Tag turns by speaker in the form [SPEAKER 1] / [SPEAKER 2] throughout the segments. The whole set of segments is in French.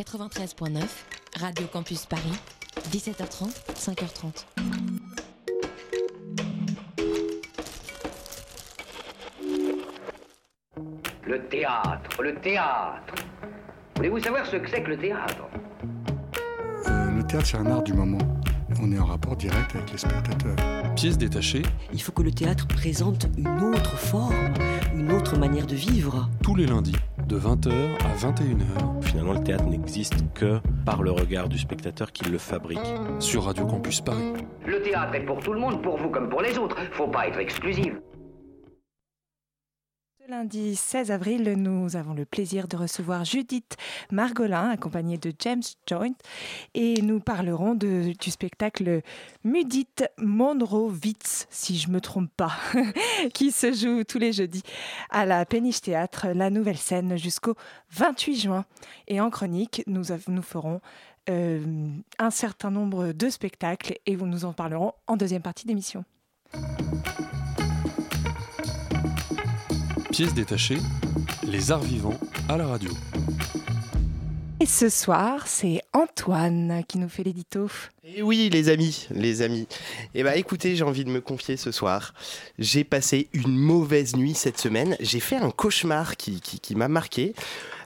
[SPEAKER 1] 93.9, Radio Campus Paris, 17h30, 5h30.
[SPEAKER 2] Le théâtre, le théâtre. Voulez-vous savoir ce que c'est que le théâtre?
[SPEAKER 3] Euh, le théâtre, c'est un art du moment. On est en rapport direct avec les spectateurs.
[SPEAKER 4] Pièce détachée,
[SPEAKER 5] Il faut que le théâtre présente une autre forme, une autre manière de vivre.
[SPEAKER 4] tous les lundis, de 20h à 21h,
[SPEAKER 6] Finalement, le théâtre n'existe que par le regard du spectateur qui le fabrique.
[SPEAKER 4] sur Radio Campus Paris.
[SPEAKER 2] Le théâtre est pour tout le monde, pour vous comme pour les autres. Faut pas être exclusif.
[SPEAKER 7] Lundi 16 avril, nous avons le plaisir de recevoir Judith Margolin, accompagnée de James Joint, et nous parlerons du spectacle Mudit Monrovitz, si je me trompe pas, qui se joue tous les jeudis à la Péniche Théâtre, la nouvelle scène, jusqu'au 28 juin. Et en chronique, nous, nous ferons euh, un certain nombre de spectacles et nous en parlerons en deuxième partie d'émission.
[SPEAKER 4] Pièce détachée, les arts vivants à la radio.
[SPEAKER 7] Et ce soir, c'est Antoine qui nous fait l'édito.
[SPEAKER 8] Et oui, les amis, les amis. Eh ben, écoutez, j'ai envie de me confier ce soir. J'ai passé une mauvaise nuit cette semaine. J'ai fait un cauchemar qui, qui, qui m'a marqué.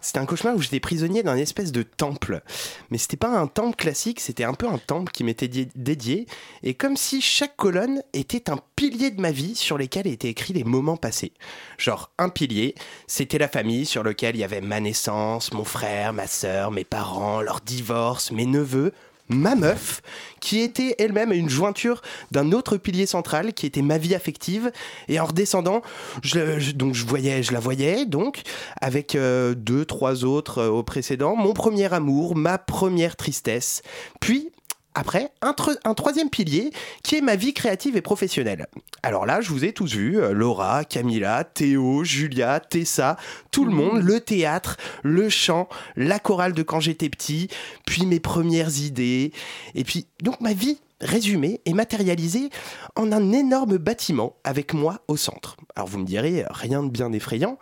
[SPEAKER 8] C'était un cauchemar où j'étais prisonnier d'un espèce de temple. Mais c'était pas un temple classique, c'était un peu un temple qui m'était di- dédié. Et comme si chaque colonne était un pilier de ma vie sur lesquels étaient écrits les moments passés. Genre, un pilier, c'était la famille sur lequel il y avait ma naissance, mon frère, ma sœur, mes parents, leur divorce, mes neveux, ma meuf, qui était elle-même une jointure d'un autre pilier central qui était ma vie affective. Et en redescendant, je, donc je voyais, je la voyais donc avec euh, deux, trois autres euh, au précédent, mon premier amour, ma première tristesse, puis après, un, tro- un troisième pilier qui est ma vie créative et professionnelle. Alors là, je vous ai tous vus, euh, Laura, Camilla, Théo, Julia, Tessa, tout le monde, le théâtre, le chant, la chorale de quand j'étais petit, puis mes premières idées, et puis donc ma vie résumée et matérialisée en un énorme bâtiment avec moi au centre. Alors vous me direz, rien de bien effrayant,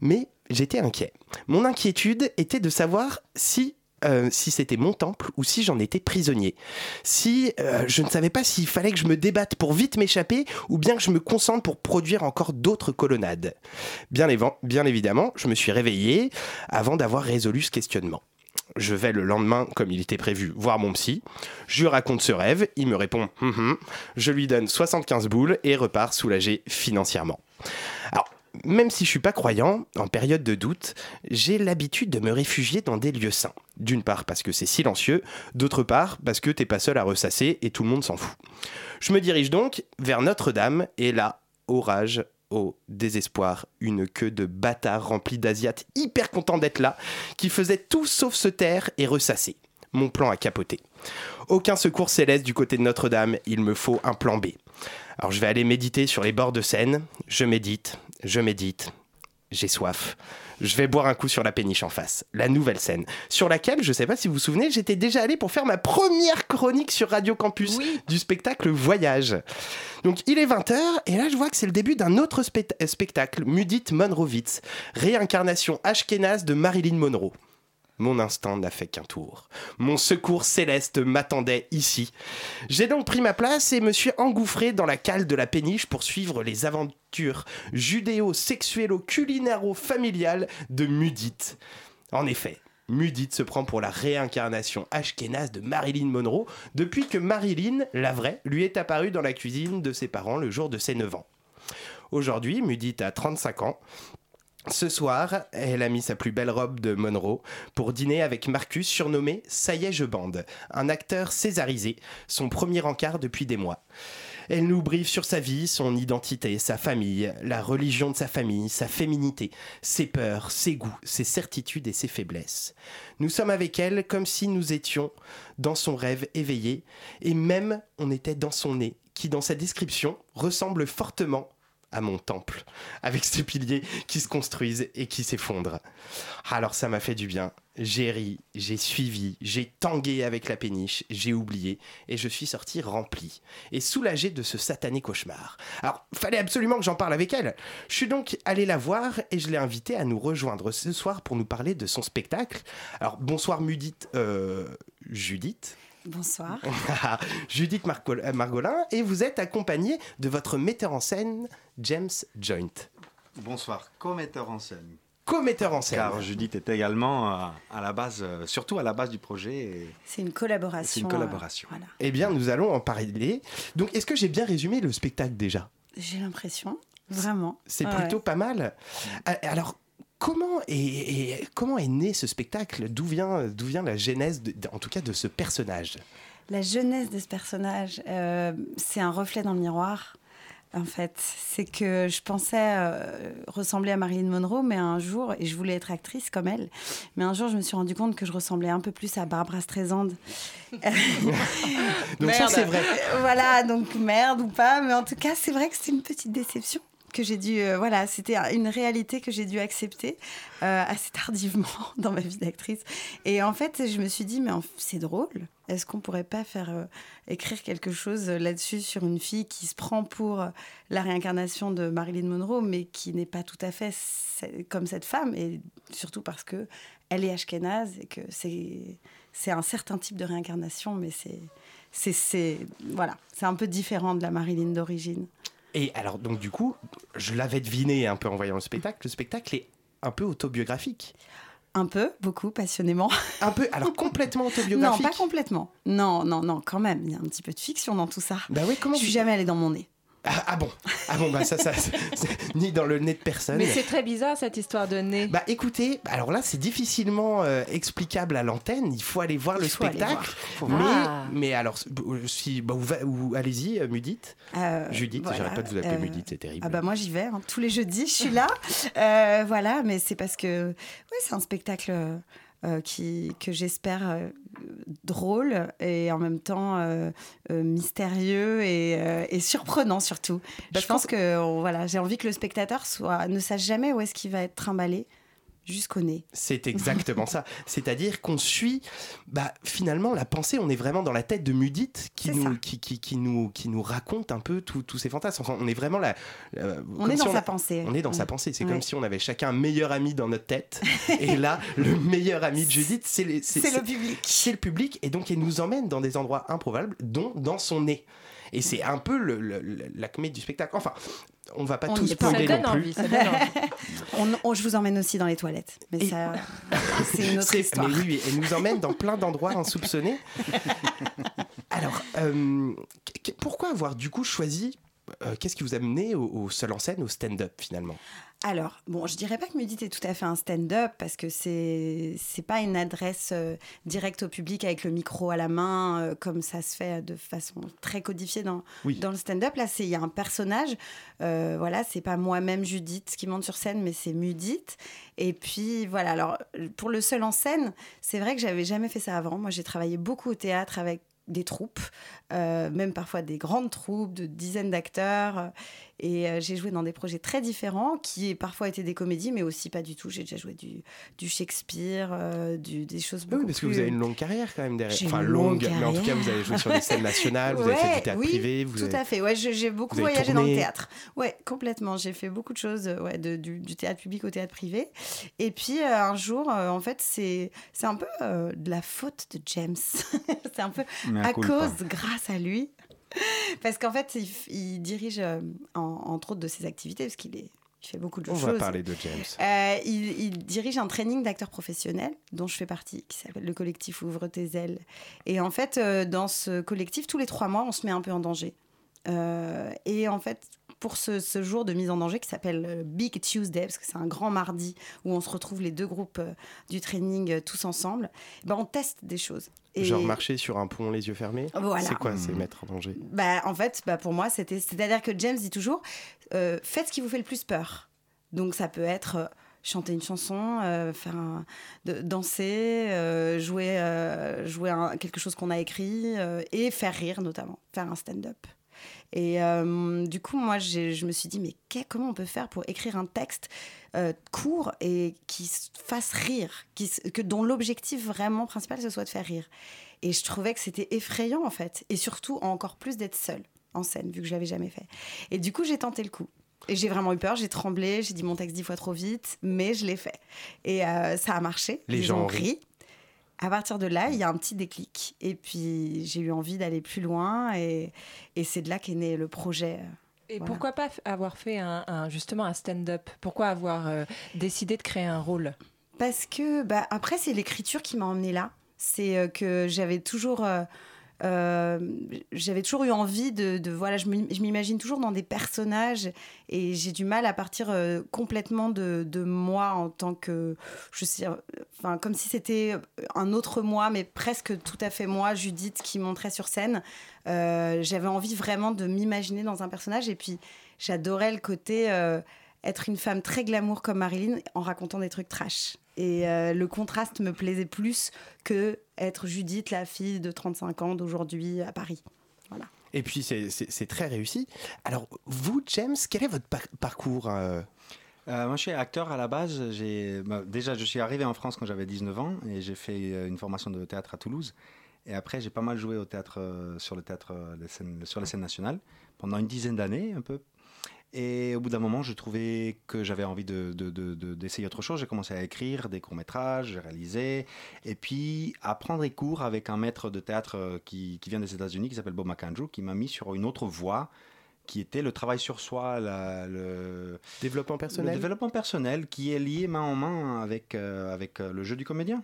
[SPEAKER 8] mais j'étais inquiet. Mon inquiétude était de savoir si euh, si c'était mon temple ou si j'en étais prisonnier. Si euh, je ne savais pas s'il fallait que je me débatte pour vite m'échapper ou bien que je me concentre pour produire encore d'autres colonnades. Bien, bien évidemment, je me suis réveillé avant d'avoir résolu ce questionnement. Je vais le lendemain, comme il était prévu, voir mon psy. Je lui raconte ce rêve, il me répond Hum, hum. Je lui donne 75 boules et repars soulagé financièrement. Alors, même si je suis pas croyant, en période de doute, j'ai l'habitude de me réfugier dans des lieux saints. D'une part parce que c'est silencieux, d'autre part parce que t'es pas seul à ressasser et tout le monde s'en fout. Je me dirige donc vers Notre-Dame et là, orage, au désespoir, une queue de bâtards remplie d'asiates hyper contents d'être là, qui faisaient tout sauf se taire et ressasser. Mon plan a capoté. Aucun secours céleste du côté de Notre-Dame, il me faut un plan B. Alors je vais aller méditer sur les bords de Seine, je médite, je médite, j'ai soif. Je vais boire un coup sur la péniche en face, la nouvelle scène, sur laquelle, je sais pas si vous vous souvenez, j'étais déjà allé pour faire ma première chronique sur Radio Campus du spectacle Voyage. Donc il est 20h et là je vois que c'est le début d'un autre spect- spectacle, Mudit Monrovitz, réincarnation ashkénaze de Marilyn Monroe. Mon instant n'a fait qu'un tour. Mon secours céleste m'attendait ici. J'ai donc pris ma place et me suis engouffré dans la cale de la péniche pour suivre les aventures judéo-sexuelo-culinaro-familiales de Mudit. En effet, Mudit se prend pour la réincarnation ashkénaze de Marilyn Monroe depuis que Marilyn, la vraie, lui est apparue dans la cuisine de ses parents le jour de ses 9 ans. Aujourd'hui, Mudit a 35 ans. Ce soir, elle a mis sa plus belle robe de Monroe pour dîner avec Marcus, surnommé Ça y est, je bande, un acteur césarisé, son premier encart depuis des mois. Elle nous brive sur sa vie, son identité, sa famille, la religion de sa famille, sa féminité, ses peurs, ses goûts, ses certitudes et ses faiblesses. Nous sommes avec elle comme si nous étions dans son rêve éveillé, et même on était dans son nez, qui dans sa description ressemble fortement à mon temple, avec ces piliers qui se construisent et qui s'effondrent. Alors ça m'a fait du bien. J'ai ri, j'ai suivi, j'ai tangué avec la péniche, j'ai oublié, et je suis sorti rempli et soulagé de ce satané cauchemar. Alors, fallait absolument que j'en parle avec elle. Je suis donc allé la voir et je l'ai invitée à nous rejoindre ce soir pour nous parler de son spectacle. Alors, bonsoir Mudite, euh, Judith.
[SPEAKER 9] Bonsoir.
[SPEAKER 8] Judith Margol- Margolin, et vous êtes accompagnée de votre metteur en scène, James Joint.
[SPEAKER 10] Bonsoir, co-metteur en scène.
[SPEAKER 8] Co-metteur en scène.
[SPEAKER 10] Car Judith est également à, à la base, euh, surtout à la base du projet. et
[SPEAKER 9] C'est une collaboration.
[SPEAKER 10] C'est une collaboration.
[SPEAKER 9] euh, voilà.
[SPEAKER 8] Eh bien, nous allons en parler. Donc, est-ce que j'ai bien résumé le spectacle déjà?
[SPEAKER 9] J'ai l'impression, vraiment.
[SPEAKER 8] C'est
[SPEAKER 9] Ouais,
[SPEAKER 8] plutôt
[SPEAKER 9] ouais.
[SPEAKER 8] pas mal. Euh, Alors, comment est, est- comment est né ce spectacle? D'où vient, d'où vient la genèse, de- en tout cas, de ce personnage?
[SPEAKER 9] La jeunesse de ce personnage, euh, c'est un reflet dans le miroir. En fait, c'est que je pensais euh, ressembler à Marilyn Monroe, mais un jour, et je voulais être actrice comme elle, mais un jour, je me suis rendu compte que je ressemblais un peu plus à Barbara Streisand.
[SPEAKER 8] Donc, ça, c'est vrai.
[SPEAKER 9] Voilà, donc merde ou pas, mais en tout cas, c'est vrai que c'est une petite déception que j'ai dû, euh, voilà, c'était une réalité que j'ai dû accepter euh, assez tardivement dans ma vie d'actrice. Et en fait, je me suis dit, mais c'est drôle. Est-ce qu'on pourrait pas faire euh, écrire quelque chose là-dessus sur une fille qui se prend pour la réincarnation de Marilyn Monroe, mais qui n'est pas tout à fait comme cette femme, et surtout parce que elle est ashkénaze et que c'est c'est un certain type de réincarnation, mais c'est c'est voilà, c'est un peu différent de la Marilyn d'origine.
[SPEAKER 8] Et alors, donc, du coup, je l'avais deviné un peu en voyant le spectacle. Le spectacle est un peu autobiographique.
[SPEAKER 9] Un peu, beaucoup, passionnément.
[SPEAKER 8] Un peu, alors complètement
[SPEAKER 9] Non,
[SPEAKER 8] autobiographique.
[SPEAKER 9] pas complètement. Non, non, non, quand même. Il y a un petit peu de fiction dans tout ça.
[SPEAKER 8] Bah oui, comment
[SPEAKER 9] Je suis jamais allée dans mon nez.
[SPEAKER 8] Ah, ah bon Ah bon, bah ça, ça, ni dans le nez de personne.
[SPEAKER 7] Mais c'est très bizarre cette histoire de nez.
[SPEAKER 8] Bah écoutez, alors là c'est difficilement euh, explicable à l'antenne, il faut aller voir
[SPEAKER 9] Il
[SPEAKER 8] le spectacle.
[SPEAKER 9] voir.
[SPEAKER 8] Mais,
[SPEAKER 7] Ah.
[SPEAKER 8] mais alors, euh, si, bah, allez-y, euh, Mudite.
[SPEAKER 9] Euh,
[SPEAKER 8] Judith,
[SPEAKER 9] voilà,
[SPEAKER 8] j'arrête pas de vous appeler
[SPEAKER 9] euh,
[SPEAKER 8] Mudite, c'est terrible.
[SPEAKER 9] Ah bah moi j'y vais, hein. tous les jeudis je suis là. Voilà, mais c'est parce que ouais, c'est un spectacle euh, qui, que j'espère euh, drôle et en même temps euh, mystérieux et, et surprenant surtout.
[SPEAKER 8] Parce
[SPEAKER 9] je pense que on- voilà, j'ai envie que le spectateur soit, ne sache jamais où est-ce qu'il va être trimballé jusqu'au nez.
[SPEAKER 8] C'est exactement ça. C'est-à-dire qu'on suit, bah, finalement, la pensée, on est vraiment dans la tête de Mudite qui nous, qui, qui, qui nous, qui nous raconte un peu tous ces fantasmes. On est vraiment là.
[SPEAKER 9] On est
[SPEAKER 8] si
[SPEAKER 9] dans sa pensée.
[SPEAKER 8] On est dans
[SPEAKER 9] Ouais.
[SPEAKER 8] sa pensée. C'est
[SPEAKER 9] Ouais.
[SPEAKER 8] comme si on avait chacun un meilleur ami dans notre tête. et là, le meilleur ami de Judith, c'est
[SPEAKER 9] le public.
[SPEAKER 8] c'est le public et donc il nous emmène dans des endroits improbables, dont dans son nez. Et c'est un peu le- le- le- l'acmé du spectacle. Enfin, on va pas
[SPEAKER 9] On pas.
[SPEAKER 8] spoiler non plus.
[SPEAKER 7] envie.
[SPEAKER 9] On, on- je vous emmène aussi dans les toilettes, mais
[SPEAKER 8] Et-
[SPEAKER 9] ça, c'est une autre histoire.
[SPEAKER 8] Mais oui, oui, elle nous emmène dans plein d'endroits insoupçonnés. Alors, euh, qu- pourquoi avoir du coup choisi euh, Qu'est-ce qui vous a mené au, au seul en scène, au stand-up finalement?
[SPEAKER 9] Alors, bon, je dirais pas que Mudit est tout à fait un stand-up parce que c'est c'est pas une adresse euh, directe au public avec le micro à la main euh, comme ça se fait de façon très codifiée dans,
[SPEAKER 8] Oui.
[SPEAKER 9] dans le stand-up. Là, c'est il y a un personnage. euh, voilà, c'est pas moi-même Judith qui monte sur scène, mais c'est Mudit. Et puis voilà. Alors, pour le seul en scène, c'est vrai que j'avais jamais fait ça avant. Moi, j'ai travaillé beaucoup au théâtre avec des troupes, euh, même parfois des grandes troupes de dizaines d'acteurs. Et euh, j'ai joué dans des projets très différents, qui parfois étaient des comédies, mais aussi pas du tout. J'ai déjà joué du, du Shakespeare, euh, du, des choses beaucoup
[SPEAKER 8] Oui, parce que vous avez une longue carrière quand même derrière. Enfin, longue,
[SPEAKER 9] longue
[SPEAKER 8] mais en tout cas,
[SPEAKER 9] carrière.
[SPEAKER 8] vous avez joué sur des scènes nationales, vous avez fait du théâtre
[SPEAKER 9] oui,
[SPEAKER 8] privé. Vous
[SPEAKER 9] tout
[SPEAKER 8] avez...
[SPEAKER 9] à fait. Ouais, j'ai beaucoup
[SPEAKER 8] vous
[SPEAKER 9] voyagé dans le théâtre. Ouais, complètement. J'ai fait beaucoup de choses, euh, ouais, de- du, du théâtre public au théâtre privé. Et puis euh, un jour, euh, en fait, c'est un peu euh, de la faute de James. c'est un peu à cause, grâce à lui. Parce qu'en fait, il, dirige, euh, en- entre autres de ses activités, parce qu'il est- il fait beaucoup de
[SPEAKER 8] On
[SPEAKER 9] choses.
[SPEAKER 8] va parler de James.
[SPEAKER 9] Euh, il, il dirige un training d'acteurs professionnels dont je fais partie, qui s'appelle le collectif Ouvre tes ailes. Et en fait, euh, dans ce collectif, tous les trois mois, on se met un peu en danger. Euh, et en fait, pour ce, ce jour de mise en danger qui s'appelle euh, Big Tuesday, parce que c'est un grand mardi où on se retrouve les deux groupes euh, du training euh, tous ensemble, ben, on teste des choses. Et-
[SPEAKER 8] Genre marcher sur un pont les yeux fermés?
[SPEAKER 9] Voilà.
[SPEAKER 8] C'est quoi, c'est mettre en danger?
[SPEAKER 9] Bah, en fait, bah, pour moi, c'était, c'est-à-dire que James dit toujours, euh, faites ce qui vous fait le plus peur. Donc ça peut être euh, chanter une chanson, euh, faire un- de- danser, euh, jouer, euh, jouer un- quelque chose qu'on a écrit euh, et faire rire notamment, faire un stand-up. Et euh, du coup, moi, je me suis dit, mais qu'est- comment on peut faire pour écrire un texte euh, court et qui fasse rire, qui, que, dont l'objectif vraiment principal, ce soit de faire rire. Et je trouvais que c'était effrayant, en fait. Et surtout, encore plus d'être seule en scène, vu que je l'avais jamais fait. Et du coup, j'ai tenté le coup. Et j'ai vraiment eu peur, j'ai tremblé, j'ai dit mon texte dix fois trop vite, mais je l'ai fait. Et euh, ça a marché.
[SPEAKER 8] Les gens
[SPEAKER 9] ont ri. À partir de là, il y a un petit déclic. Et puis, j'ai eu envie d'aller plus loin. Et, et c'est de là qu'est né le projet.
[SPEAKER 7] Et
[SPEAKER 9] Voilà.
[SPEAKER 7] pourquoi pas avoir fait un, un- justement un stand-up? Pourquoi avoir euh, décidé de créer un rôle?
[SPEAKER 9] Parce que, bah, après, c'est l'écriture qui m'a emmenée là. C'est euh, que j'avais toujours. euh, j'avais toujours eu envie de, voilà je m'im- je m'imagine toujours dans des personnages et j'ai du mal à partir euh, complètement de, de moi en tant que je sais euh, enfin comme si c'était un autre moi mais presque tout à fait moi Judith qui montrait sur scène Euh, j'avais envie vraiment de m'imaginer dans un personnage et puis j'adorais le côté euh, être une femme très glamour comme Marilyn en racontant des trucs trash. Et euh, le contraste me plaisait plus que être Judith, la fille de 35 ans d'aujourd'hui à Paris. Voilà.
[SPEAKER 8] Et puis c'est- c'est c'est très réussi. Alors vous, James, quel est votre par- parcours euh?
[SPEAKER 11] Euh, moi, je suis acteur à la base. J'ai bah, déjà, je suis arrivé en France quand j'avais 19 ans et j'ai fait une formation de théâtre à Toulouse. Et après, j'ai pas mal joué au théâtre, euh, sur le théâtre, euh, les scènes- sur les scènes nationales pendant une dizaine d'années, un peu. Et au bout d'un moment, je trouvais que j'avais envie de, de- de- de- d'essayer autre chose. J'ai commencé à écrire des courts-métrages, j'ai réalisé, et puis à prendre des cours avec un maître de théâtre euh, qui, qui vient des États-Unis, qui s'appelle Bob McAndrew, qui m'a mis sur une autre voie, qui était le travail sur soi, la- le,
[SPEAKER 8] Développement personnel
[SPEAKER 11] le développement personnel qui est lié main en main avec, euh, avec euh, le jeu du comédien.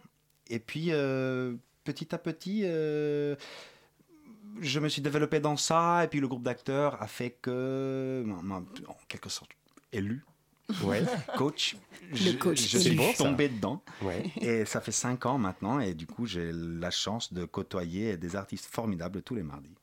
[SPEAKER 11] Et puis, euh, petit à petit, euh, je me suis développé dans ça, et puis le groupe d'acteurs a fait que, en quelque sorte, élu.
[SPEAKER 8] Ouais.
[SPEAKER 11] coach. Je-
[SPEAKER 9] coach
[SPEAKER 11] Je,
[SPEAKER 9] élu.
[SPEAKER 11] suis
[SPEAKER 8] bon, ça.
[SPEAKER 11] tombé dedans.
[SPEAKER 8] Ouais.
[SPEAKER 11] Et ça fait cinq ans maintenant, et du coup, j'ai la chance de côtoyer des artistes formidables tous les mardis.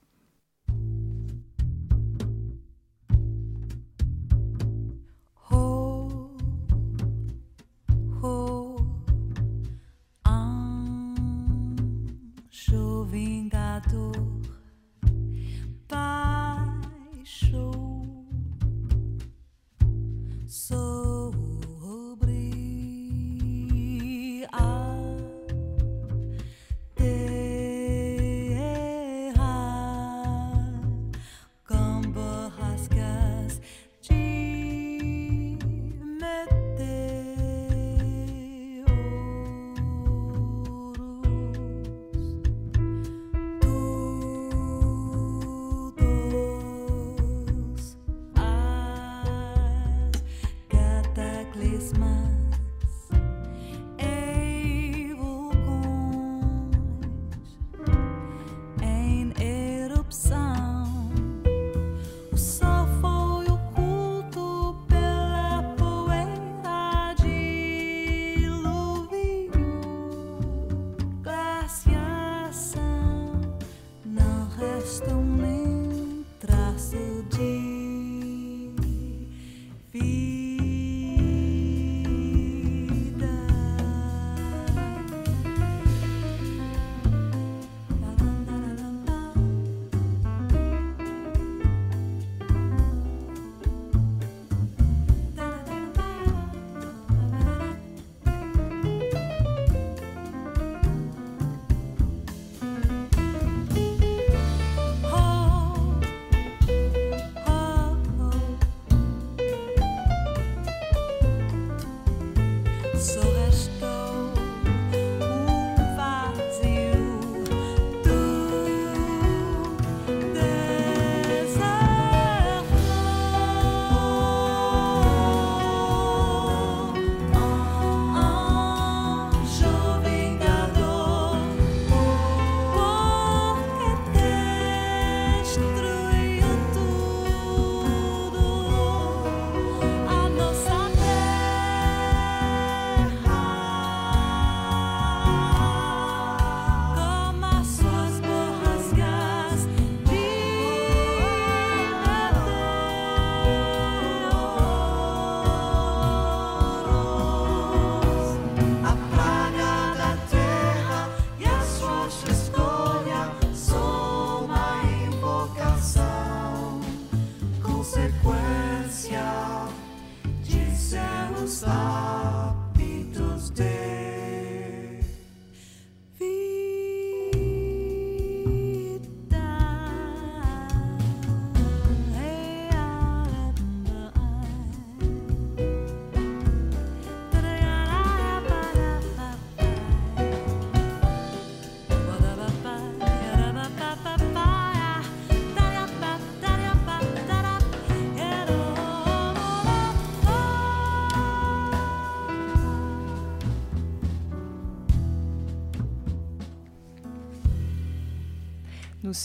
[SPEAKER 7] sorry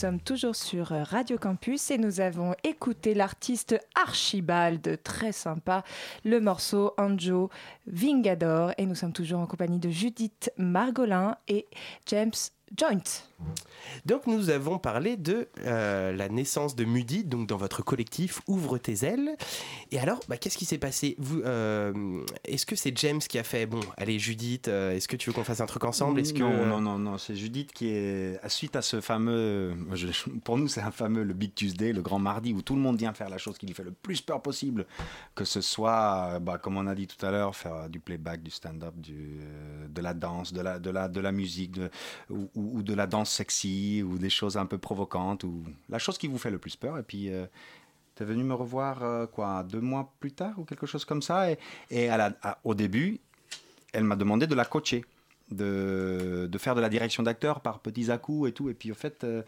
[SPEAKER 7] sommes toujours sur euh, Radio Campus et nous avons écouté l'artiste Archibald, très sympa, le morceau Anjo Vingador. Et nous sommes toujours en compagnie de Judith Margolin et James Joint.
[SPEAKER 8] Donc nous avons parlé de euh, la naissance de Mudi, donc dans votre collectif Ouvre tes ailes. Et alors, bah, qu'est-ce qui s'est passé? Vous, euh, Est-ce que c'est James qui a fait, bon, allez Judith, euh, est-ce que tu veux qu'on fasse un truc ensemble? Est-ce que
[SPEAKER 10] Non, non, non, c'est Judith qui est, suite à ce fameux, je- pour nous c'est un fameux, le Big Tuesday, le grand mardi, où tout le monde vient faire la chose qui lui fait le plus peur possible, que ce soit, bah, comme on a dit tout à l'heure, faire du playback, du stand-up, du, de la danse, de la, de la, de la musique, de- ou, ou- ou de la danse sexy, ou des choses un peu provocantes, ou la chose qui vous fait le plus peur. Et puis, euh, tu es venu me revoir, euh, quoi, deux mois plus tard, ou quelque chose comme ça. Et, et à la- au début, elle m'a demandé de la coacher, de, de faire de la direction d'acteur par petits à-coups et tout. Et puis, au fait, euh,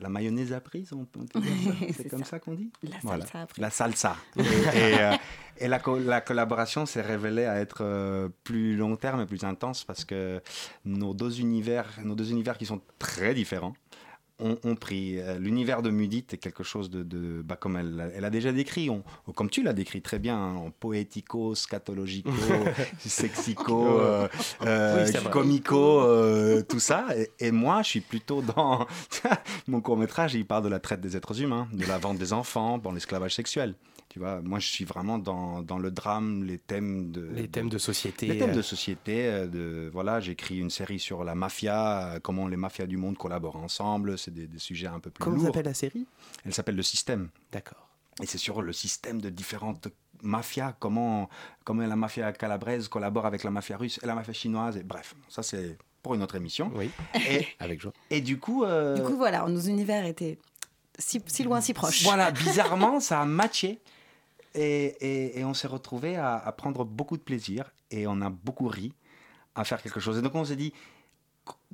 [SPEAKER 10] la mayonnaise a prise, on peut, on peut dire ça? C'est comme
[SPEAKER 9] ça.
[SPEAKER 10] ça, qu'on dit?
[SPEAKER 9] La
[SPEAKER 10] Voilà.
[SPEAKER 9] salsa a pris.
[SPEAKER 10] La salsa. et et, euh, et la, co- la collaboration s'est révélée à être euh, plus long terme et plus intense parce que nos deux univers, nos deux univers qui sont très différents, ont, ont pris. Euh, L'univers de Mudit est quelque chose de, de- bah, comme elle, a déjà décrit, on- comme tu l'as décrit très bien, hein, en poético, scatologico, sexico, euh, euh,
[SPEAKER 8] Oui, vrai.
[SPEAKER 10] comico, euh, tout ça. Et, et moi, je suis plutôt dans mon court métrage. Il parle de la traite des êtres humains, de la vente des enfants, dans l'esclavage sexuel. Tu vois, moi, je suis vraiment dans, dans le drame, les thèmes de
[SPEAKER 8] les thèmes de société
[SPEAKER 10] les thèmes
[SPEAKER 8] euh,
[SPEAKER 10] de société, euh, de voilà, j'écris une série sur la mafia, euh, comment les mafias du monde collaborent ensemble. C'est des, des sujets un peu plus
[SPEAKER 8] Comment
[SPEAKER 10] lourds.
[SPEAKER 8] s'appelle la série?
[SPEAKER 10] Elle s'appelle Le Système.
[SPEAKER 8] D'accord.
[SPEAKER 10] Et c'est sur le système de différentes mafias, comment, comment la mafia calabraise collabore avec la mafia russe et la mafia chinoise. Et bref, ça c'est pour une autre émission.
[SPEAKER 8] Oui,
[SPEAKER 10] Et,
[SPEAKER 8] avec joie.
[SPEAKER 10] et du coup, euh,
[SPEAKER 9] Du coup, voilà, nos univers étaient si, si loin, si proches.
[SPEAKER 10] Voilà, bizarrement, ça a matché. Et, et- et on s'est retrouvé à, à prendre beaucoup de plaisir et on a beaucoup ri à faire quelque chose. Et donc on s'est dit,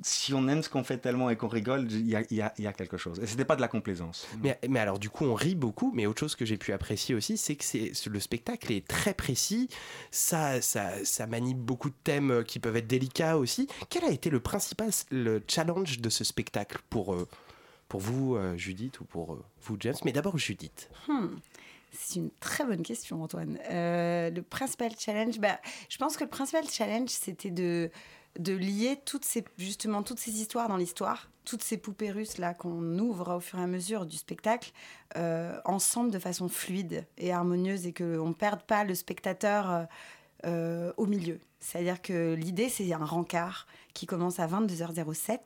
[SPEAKER 10] si on aime ce qu'on fait tellement et qu'on rigole, il y a, il y a- il y a quelque chose. Et c'était pas de la complaisance.
[SPEAKER 8] Mais, mais alors du coup on rit beaucoup, mais autre chose que j'ai pu apprécier aussi, c'est que c'est, le spectacle est très précis, ça, ça, ça manie beaucoup de thèmes euh, qui peuvent être délicats aussi. Quel a été le principal le challenge de ce spectacle pour, euh, pour vous, euh, Judith, ou pour vous, James? Mais d'abord Judith.
[SPEAKER 9] Hmm. C'est une très bonne question, Antoine. Euh, le principal challenge, bah, je pense que le principal challenge, c'était de, lier toutes ces, justement toutes ces histoires dans l'histoire, toutes ces poupées russes là qu'on ouvre au fur et à mesure du spectacle, euh, ensemble de façon fluide et harmonieuse et qu'on ne perde pas le spectateur euh, au milieu. C'est-à-dire que l'idée, c'est un rencard qui commence à 22h07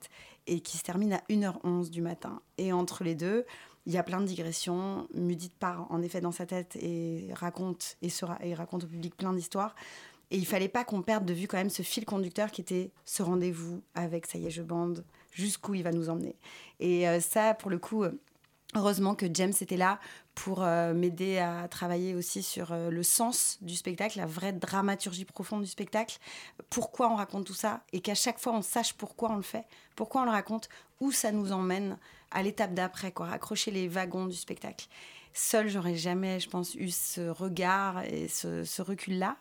[SPEAKER 9] et qui se termine à 1h11 du matin. Et entre les deux, il y a plein de digressions. Mudit part en effet dans sa tête et raconte, et, raconte au public plein d'histoires. Et il fallait pas qu'on perde de vue quand même ce fil conducteur qui était ce rendez-vous avec Ça y est, je bande, jusqu'où il va nous emmener. Et euh, ça, pour le coup, euh, heureusement que James était là pour euh, m'aider à travailler aussi sur le sens du spectacle, la vraie dramaturgie profonde du spectacle, pourquoi on raconte tout ça et qu'à chaque fois on sache pourquoi on le fait, pourquoi on le raconte, où ça nous emmène à l'étape d'après, quoi, raccrocher les wagons du spectacle. Seul, j'aurais jamais, je pense, eu ce regard et ce, ce recul-là.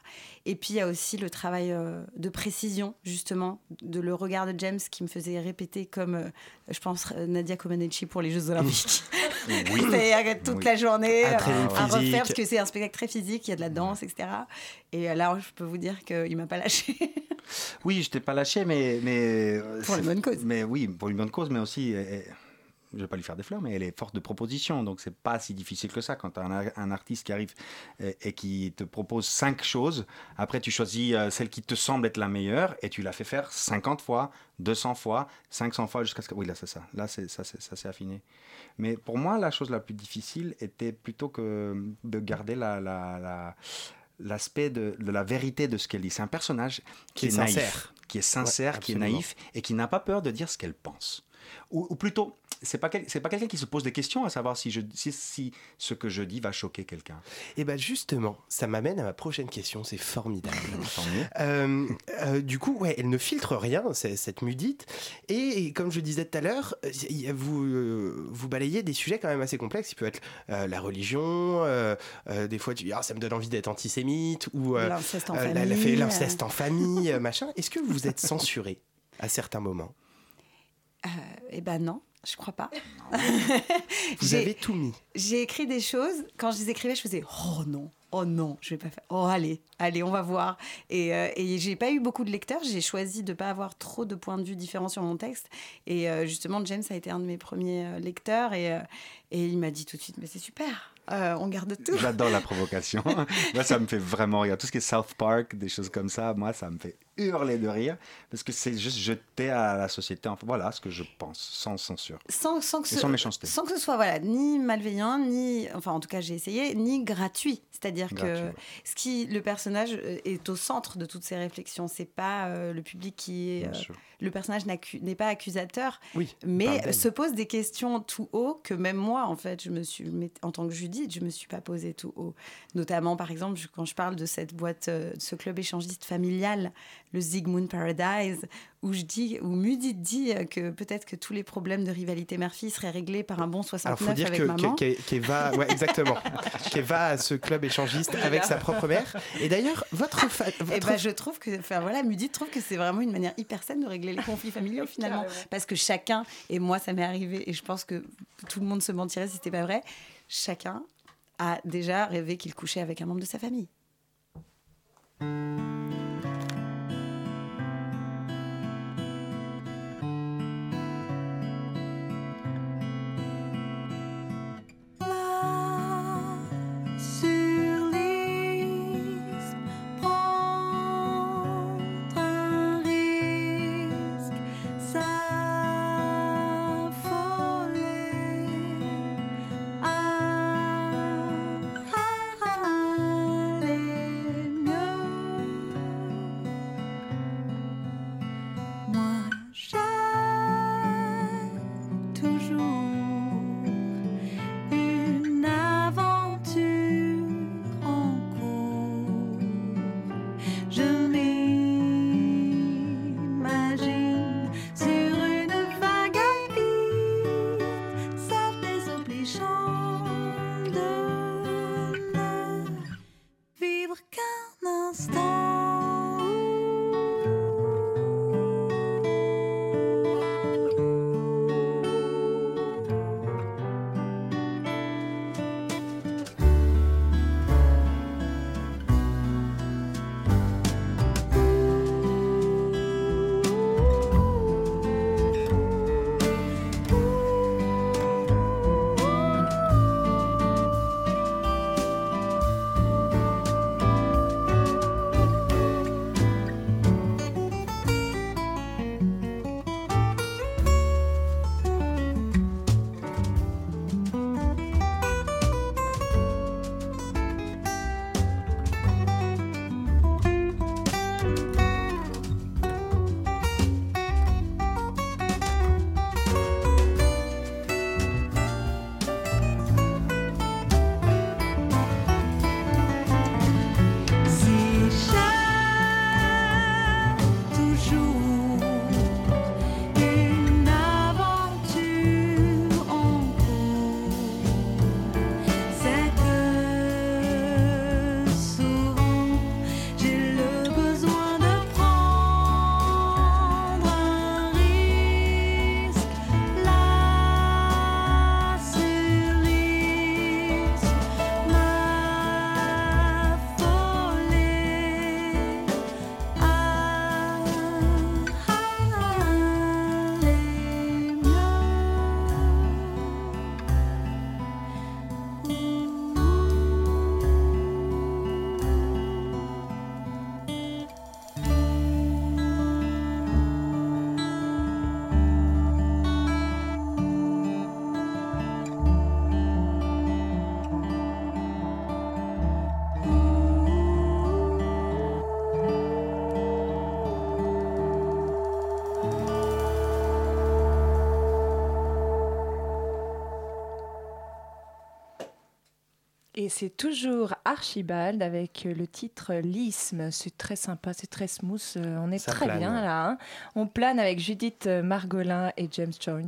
[SPEAKER 9] Et puis, il y a aussi le travail euh, de précision, justement, de le regard de James qui me faisait répéter comme, euh, je pense, euh, Nadia Comaneci pour les Jeux Olympiques.
[SPEAKER 10] Oui.
[SPEAKER 9] C'est-à-dire toute
[SPEAKER 10] Oui.
[SPEAKER 9] la journée
[SPEAKER 8] Ah,
[SPEAKER 9] euh, à refaire, parce que c'est un spectacle très physique, il y a de la danse, etc. Et euh, là, je peux vous dire qu'il m'a pas lâché.
[SPEAKER 10] Oui, je t'ai pas lâché, mais. mais euh,
[SPEAKER 9] Pour
[SPEAKER 10] c'est-
[SPEAKER 9] une bonne cause.
[SPEAKER 10] Mais oui, pour une bonne cause, mais aussi. euh, euh, je vais pas lui faire des fleurs, mais elle est forte de proposition, donc c'est pas si difficile que ça quand tu as un, un artiste qui arrive et, et qui te propose cinq choses. Après, tu choisis euh, celle qui te semble être la meilleure et tu la fais faire 50 fois, 200 fois, 500 fois jusqu'à ce que. Oui, là, c'est ça. Là, c'est, ça, c'est, ça s'est affiné. Mais pour moi, la chose la plus difficile était plutôt que de garder la. la- la- l'aspect de, de la vérité de ce qu'elle dit. C'est un personnage qui,
[SPEAKER 8] Qui est
[SPEAKER 10] est, naïf,
[SPEAKER 8] sincère.
[SPEAKER 10] qui est sincère,
[SPEAKER 8] Ouais,
[SPEAKER 10] qui est naïf et qui n'a pas peur de dire ce qu'elle pense. Ou, ou plutôt, c'est pas quel- c'est pas quelqu'un qui se pose des questions à savoir si, je, si, si ce que je dis va choquer quelqu'un.
[SPEAKER 8] Et bien justement, ça m'amène à ma prochaine question, c'est formidable. Euh, euh, du coup, ouais, elle ne filtre rien, c'est- cette mudite. Et, et comme je disais tout à l'heure, vous, euh, vous balayez des sujets quand même assez complexes. Il peut être euh, la religion, euh, euh, des fois tu dis ah, ça me donne envie d'être antisémite, ou euh,
[SPEAKER 9] L'inceste en
[SPEAKER 8] euh, la- la-
[SPEAKER 9] famille.
[SPEAKER 8] l'inceste en famille, machin. Est-ce que vous êtes censuré à certains moments?
[SPEAKER 9] Eh ben non.
[SPEAKER 11] Je crois pas.
[SPEAKER 8] Vous avez tout mis.
[SPEAKER 11] J'ai écrit des choses. Quand je les écrivais, je faisais Oh non, oh non, je vais pas faire. Oh allez, allez, on va voir. Et, euh, et j'ai pas eu beaucoup de lecteurs. J'ai choisi de pas avoir trop de points de vue différents sur mon texte. Et euh, justement, James a été un de mes premiers euh, lecteurs et, euh, et il m'a dit tout de suite Mais c'est super, euh, on garde tout.
[SPEAKER 10] J'adore la provocation. moi, ça me fait vraiment rire. Tout ce qui est South Park, des choses comme ça, moi, ça me fait hurler de rire parce que c'est juste jeter à la société. Enfin, voilà ce que je pense, sans censure.
[SPEAKER 11] sans, sans que
[SPEAKER 10] Et
[SPEAKER 11] ce,
[SPEAKER 10] sans méchanceté.
[SPEAKER 11] sans que ce soit voilà ni malveillant ni enfin en tout cas j'ai essayé ni gratuit c'est-à-dire que
[SPEAKER 10] ouais.
[SPEAKER 11] ce qui le personnage euh, est au centre de toutes ces réflexions c'est pas euh, le public qui est euh, le personnage n'est pas accusateur
[SPEAKER 8] Oui.
[SPEAKER 11] mais se pose des questions tout haut que même moi en fait je me suis en tant que Judith je me suis pas posé tout haut notamment par exemple quand je parle de cette boîte euh, de ce club échangiste familial le Zygmunt Paradise où je dis où Mudit dit euh, que peut-être que tous les problèmes de rivalité mère-fille seraient réglés par un bon
[SPEAKER 8] Alors,
[SPEAKER 11] 69
[SPEAKER 8] faut dire
[SPEAKER 11] avec
[SPEAKER 8] que
[SPEAKER 11] maman.
[SPEAKER 8] Qu'e- qu'e- qu'Eva, ouais, exactement, qu'Eva a ce club échangiste avec sa propre mère. Et d'ailleurs, votre, fa-
[SPEAKER 11] et ben je trouve que enfin voilà Mudit trouve que c'est vraiment une manière hyper saine de régler les conflits familiaux finalement. parce que chacun et moi ça m'est arrivé et je pense que tout le monde se mentirait si c'était pas vrai chacun a déjà rêvé qu'il couchait avec un membre de sa famille
[SPEAKER 7] Et c'est toujours Archibald avec euh, le titre L'isthme. C'est très sympa, c'est très smooth. euh, On est
[SPEAKER 8] Ça
[SPEAKER 7] très
[SPEAKER 8] plane,
[SPEAKER 7] bien là. hein. On plane avec Judith euh, Margolin et James Joint.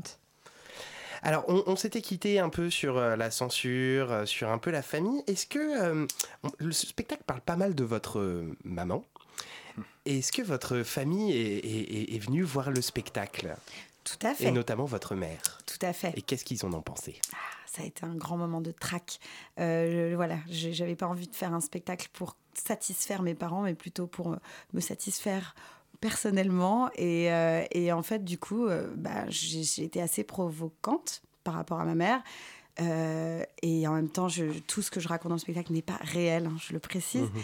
[SPEAKER 8] Alors, on, on s'était quitté un peu sur euh, la censure, euh, sur un peu la famille. Est-ce que euh, on- le spectacle parle pas mal de votre maman Est-ce que votre famille est, est- venue voir le spectacle?
[SPEAKER 9] Tout à fait.
[SPEAKER 8] Et notamment votre mère.
[SPEAKER 9] Tout à fait.
[SPEAKER 8] Et qu'est-ce qu'ils en ont pensé?
[SPEAKER 9] Ça a été un grand moment de trac. Euh, je- voilà, j'avais pas envie de faire un spectacle pour satisfaire mes parents, mais plutôt pour me satisfaire personnellement. Et, euh, et en fait, du coup, euh, bah, j'ai été assez provocante par rapport à ma mère. Euh, et en même temps, je, tout ce que je raconte dans le spectacle n'est pas réel, hein, je le précise.
[SPEAKER 8] Mhm.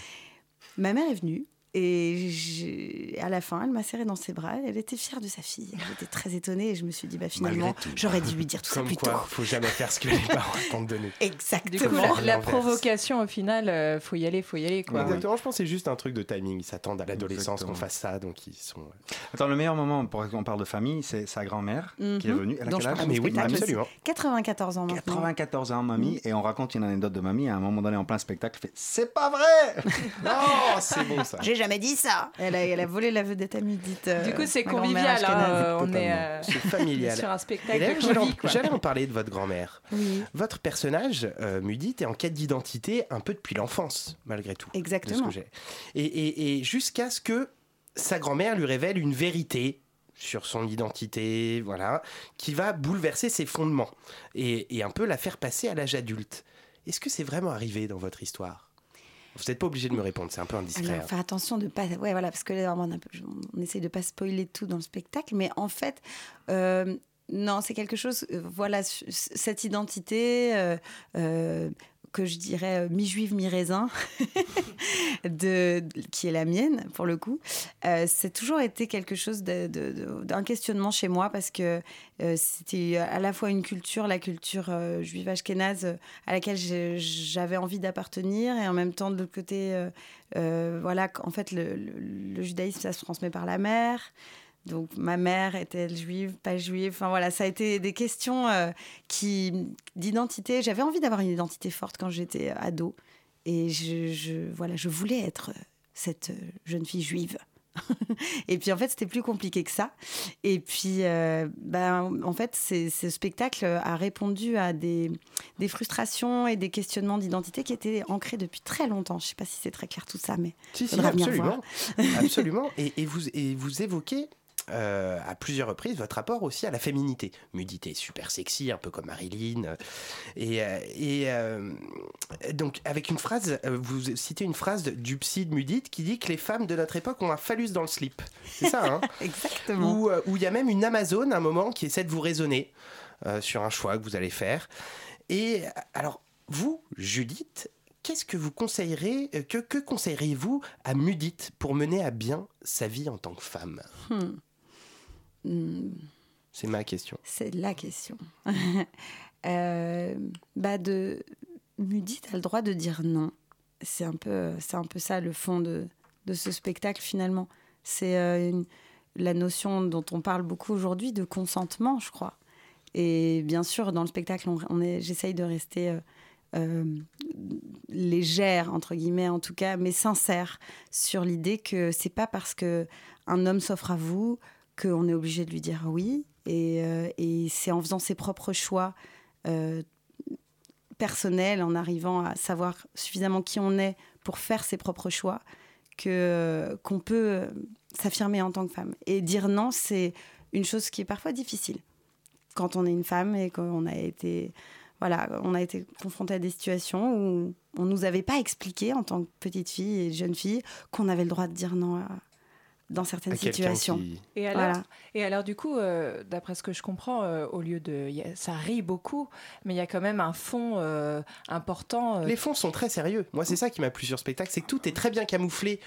[SPEAKER 9] Ma mère est venue. Et à la fin, elle m'a serré dans ses bras. Elle était fière de sa fille. Elle était très étonnée. Et je me suis dit, bah, finalement, j'aurais dû lui dire tout ça
[SPEAKER 8] Comme
[SPEAKER 9] plus
[SPEAKER 8] quoi,
[SPEAKER 9] tôt.
[SPEAKER 8] faut jamais faire ce que les parents attendent de nous.
[SPEAKER 9] Exactement.
[SPEAKER 7] Du coup, la, provocation, au final, euh, faut y aller, faut y aller. Quoi.
[SPEAKER 8] Exactement, je pense que c'est juste un truc de timing. Ils s'attendent à l'adolescence qu'on fasse ça, donc ils sont. euh,
[SPEAKER 10] Attends, le meilleur moment pour qu'on parle de famille, c'est sa grand-mère qui est
[SPEAKER 9] Mhm.
[SPEAKER 10] venue. Elle a quel âge?
[SPEAKER 9] parle dans le spectacle aussi. 94 ans maintenant.
[SPEAKER 10] 94 ans, mamie, et on raconte une anecdote de mamie. À un moment donné, en plein spectacle, elle fait C'est pas vrai
[SPEAKER 8] Non, c'est bon ça.
[SPEAKER 9] Jamais dit ça. Elle a, elle a volé la vedette à Midit. euh,
[SPEAKER 7] Du coup, c'est convivial. hein, euh, on est euh,
[SPEAKER 8] C'est familial.
[SPEAKER 7] sur un spectacle
[SPEAKER 8] j'allais en- parler de votre grand-mère.
[SPEAKER 9] Oui,
[SPEAKER 8] Votre personnage, euh, Mudit, est en quête d'identité un peu depuis l'enfance, malgré tout. de ce
[SPEAKER 9] exactement.
[SPEAKER 8] que j'ai. Et, et- et jusqu'à ce que sa grand-mère lui révèle une vérité sur son identité, voilà, qui va bouleverser ses fondements et, et un peu la faire passer à l'âge adulte. Est-ce que c'est vraiment arrivé dans votre histoire? Vous n'êtes pas obligé de me répondre, c'est un peu indiscret.
[SPEAKER 9] Alors,
[SPEAKER 8] hein.
[SPEAKER 9] faire attention de pas. Ouais, voilà, parce que là, on, on essaye de pas spoiler tout dans le spectacle, mais en fait, euh, non, c'est quelque chose. euh, voilà, cette identité. euh, euh, que je dirais euh, mi-juive, mi-raisin, qui est la mienne pour le coup, euh, c'est toujours été quelque chose d'un questionnement chez moi parce que euh, c'était à la fois une culture, la culture juive ashkénaze à laquelle j'avais envie d'appartenir et en même temps de l'autre côté, voilà, en fait le, le- judaïsme ça se transmet par la mère. Donc ma mère est-elle juive, pas juive? Enfin voilà, ça a été des questions euh, qui d'identité. J'avais envie d'avoir une identité forte quand j'étais ado et je, je- voilà, je voulais être euh, cette euh, jeune fille juive. et puis en fait, c'était plus compliqué que ça. Et puis, euh, ben, en fait, ce spectacle a répondu à des, des frustrations et des questionnements d'identité qui étaient ancrés depuis très longtemps. Je sais pas si c'est très clair tout ça, mais
[SPEAKER 8] Si, si,
[SPEAKER 9] faudra venir
[SPEAKER 8] absolument. absolument. Et, et vous, et vous évoquez euh, à plusieurs reprises votre rapport aussi à la féminité. Mudité est super sexy, un peu comme Marilyn. euh, Et, euh, et euh, donc, avec une phrase, vous citez une phrase du psy de Mudite qui dit que les femmes de notre époque ont un phallus dans le slip. C'est ça, hein
[SPEAKER 9] exactement.
[SPEAKER 8] Où où il y a même une Amazone, un moment, qui essaie de vous raisonner euh, sur un choix que vous allez faire. Et alors, vous, Judith, qu'est-ce que vous conseillerez, que, que conseilleriez-vous à Mudite pour mener à bien sa vie en tant que femme?
[SPEAKER 9] Hmm. Hmm.
[SPEAKER 8] C'est ma question.
[SPEAKER 9] C'est la question. Euh, bah de Mudit a le droit de dire non. C'est un peu, c'est un peu ça le fond de, de ce spectacle finalement. C'est euh, la notion dont on parle beaucoup aujourd'hui de consentement, je crois. Et bien sûr, dans le spectacle, on, on est, j'essaye de rester euh, euh, légère entre guillemets en tout cas, mais sincère sur l'idée que c'est pas parce que un homme s'offre à vous qu'on est obligé de lui dire oui. Et, euh, c'est en faisant ses propres choix euh, personnels, en arrivant à savoir suffisamment qui on est pour faire ses propres choix, que qu'on peut euh, s'affirmer en tant que femme. Et dire non, c'est une chose qui est parfois difficile quand on est une femme et qu'on a été voilà, on a été confronté à des situations où on nous avait pas expliqué en tant que petite fille et jeune fille qu'on avait le droit de dire non à- dans certaines situations.
[SPEAKER 8] qui-
[SPEAKER 7] Et alors,
[SPEAKER 9] Voilà.
[SPEAKER 7] et alors du coup, euh, d'après ce que je comprends, euh, au lieu de, a- ça rit beaucoup, mais il y a quand même un fond euh, important. euh,
[SPEAKER 8] Les fonds sont très sérieux. Moi, c'est ça qui m'a plu sur le spectacle, c'est que tout est très bien camouflé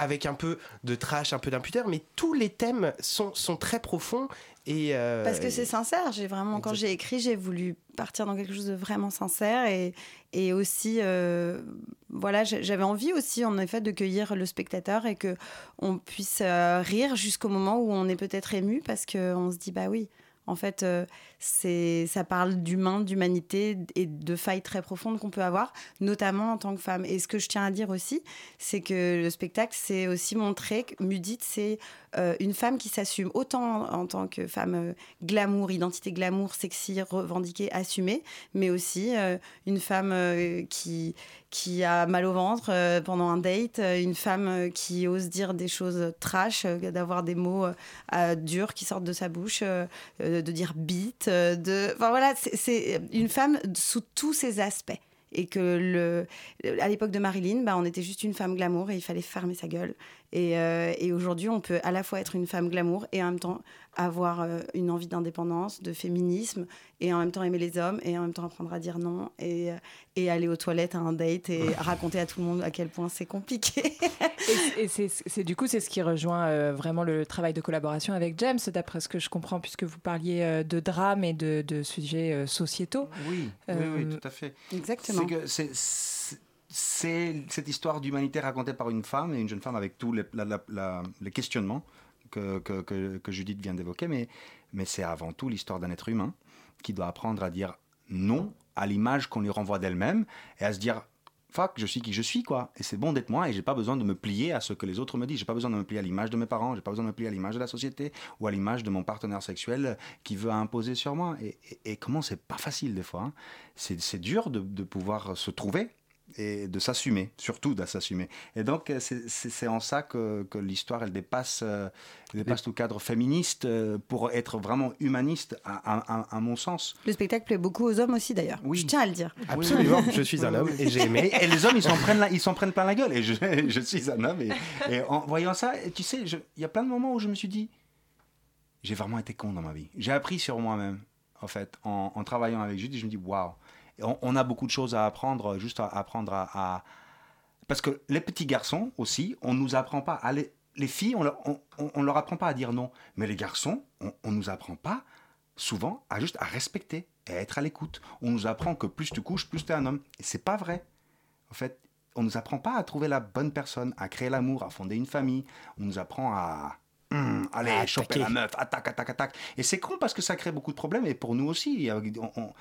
[SPEAKER 8] avec un peu de trash, un peu d'imputeur, mais tous les thèmes sont, sont très profonds et euh,
[SPEAKER 9] Parce que c'est sincère. J'ai vraiment, quand j'ai écrit, j'ai voulu partir dans quelque chose de vraiment sincère et, et aussi, euh, voilà, j'avais envie aussi, en effet, de cueillir le spectateur et que on puisse euh, rire jusqu'au moment où on est peut-être ému parce qu'on se dit, bah oui. En fait, c'est, ça parle d'humain, d'humanité et de failles très profondes qu'on peut avoir, notamment en tant que femme. Et ce que je tiens à dire aussi, c'est que le spectacle, c'est aussi montrer que Mudite, c'est euh, une femme qui s'assume autant en, tant que femme euh, glamour, identité glamour, sexy, revendiquée, assumée, mais aussi euh, une femme qui, qui a mal au ventre pendant un date, une femme qui ose dire des choses trash, d'avoir des mots durs qui sortent de sa bouche, de dire bite, de... Enfin voilà, c'est- c'est une femme sous tous ses aspects. Et que le, à l'époque de Marilyn, bah, on était juste une femme glamour et il fallait fermer sa gueule. Et, euh, et aujourd'hui, on peut à la fois être une femme glamour et en même temps avoir euh, une envie d'indépendance, de féminisme, et en même temps aimer les hommes, et en même temps apprendre à dire non, et, euh, et aller aux toilettes à un date et raconter à tout le monde à quel point c'est compliqué.
[SPEAKER 7] Et, et c'est du coup, c'est ce qui rejoint euh, vraiment le travail de collaboration avec James, d'après ce que je comprends, puisque vous parliez euh, de drame et de, de sujets euh, sociétaux.
[SPEAKER 10] Oui,
[SPEAKER 7] Euh,
[SPEAKER 10] oui, oui, tout à fait.
[SPEAKER 9] Exactement.
[SPEAKER 10] C'est que c'est- cette histoire d'humanité racontée par une femme et une jeune femme avec tous les, questionnements que, que, Judith vient d'évoquer, mais, mais c'est avant tout l'histoire d'un être humain qui doit apprendre à dire non à l'image qu'on lui renvoie d'elle-même et à se dire fuck, je suis qui je suis, quoi. Et c'est bon d'être moi et j'ai pas besoin de me plier à ce que les autres me disent. J'ai pas besoin de me plier à l'image de mes parents, j'ai pas besoin de me plier à l'image de la société ou à l'image de mon partenaire sexuel qui veut imposer sur moi. Et, et- comment c'est pas facile des fois. hein. C'est c'est dur de, de pouvoir se trouver et de s'assumer, surtout de s'assumer. Et donc, euh, c'est- en ça que, que l'histoire, elle dépasse, euh, elle dépasse tout cadre féministe euh, pour être vraiment humaniste, à, à- à- à mon sens.
[SPEAKER 9] Le spectacle plaît beaucoup aux hommes aussi d'ailleurs. Je tiens à le dire.
[SPEAKER 8] Absolument, je suis un homme et j'ai aimé.
[SPEAKER 10] Et, et les hommes, ils s'en prennent, la- ils s'en prennent plein la gueule. Et je, je suis un homme. Et, et en voyant ça, tu sais, il y a plein de moments où je me suis dit, j'ai vraiment été con dans ma vie. J'ai appris sur moi-même, en fait, en, en travaillant avec Judy. Je me dis, waouh, on, a beaucoup de choses à apprendre, juste à apprendre à, Parce que les petits garçons aussi, on nous apprend pas. à les, les filles, on leur, leur apprend pas à dire non. Mais les garçons, on, on nous apprend pas souvent à juste à respecter et à être à l'écoute. On nous apprend que plus tu couches, plus tu es un homme. Et c'est pas vrai. En fait, on nous apprend pas à trouver la bonne personne, à créer l'amour, à fonder une famille. On nous apprend à hum, allez
[SPEAKER 8] À
[SPEAKER 10] choper la meuf, attaque, attaque, attaque. Et c'est con parce que ça crée beaucoup de problèmes. Et pour nous aussi, on, on-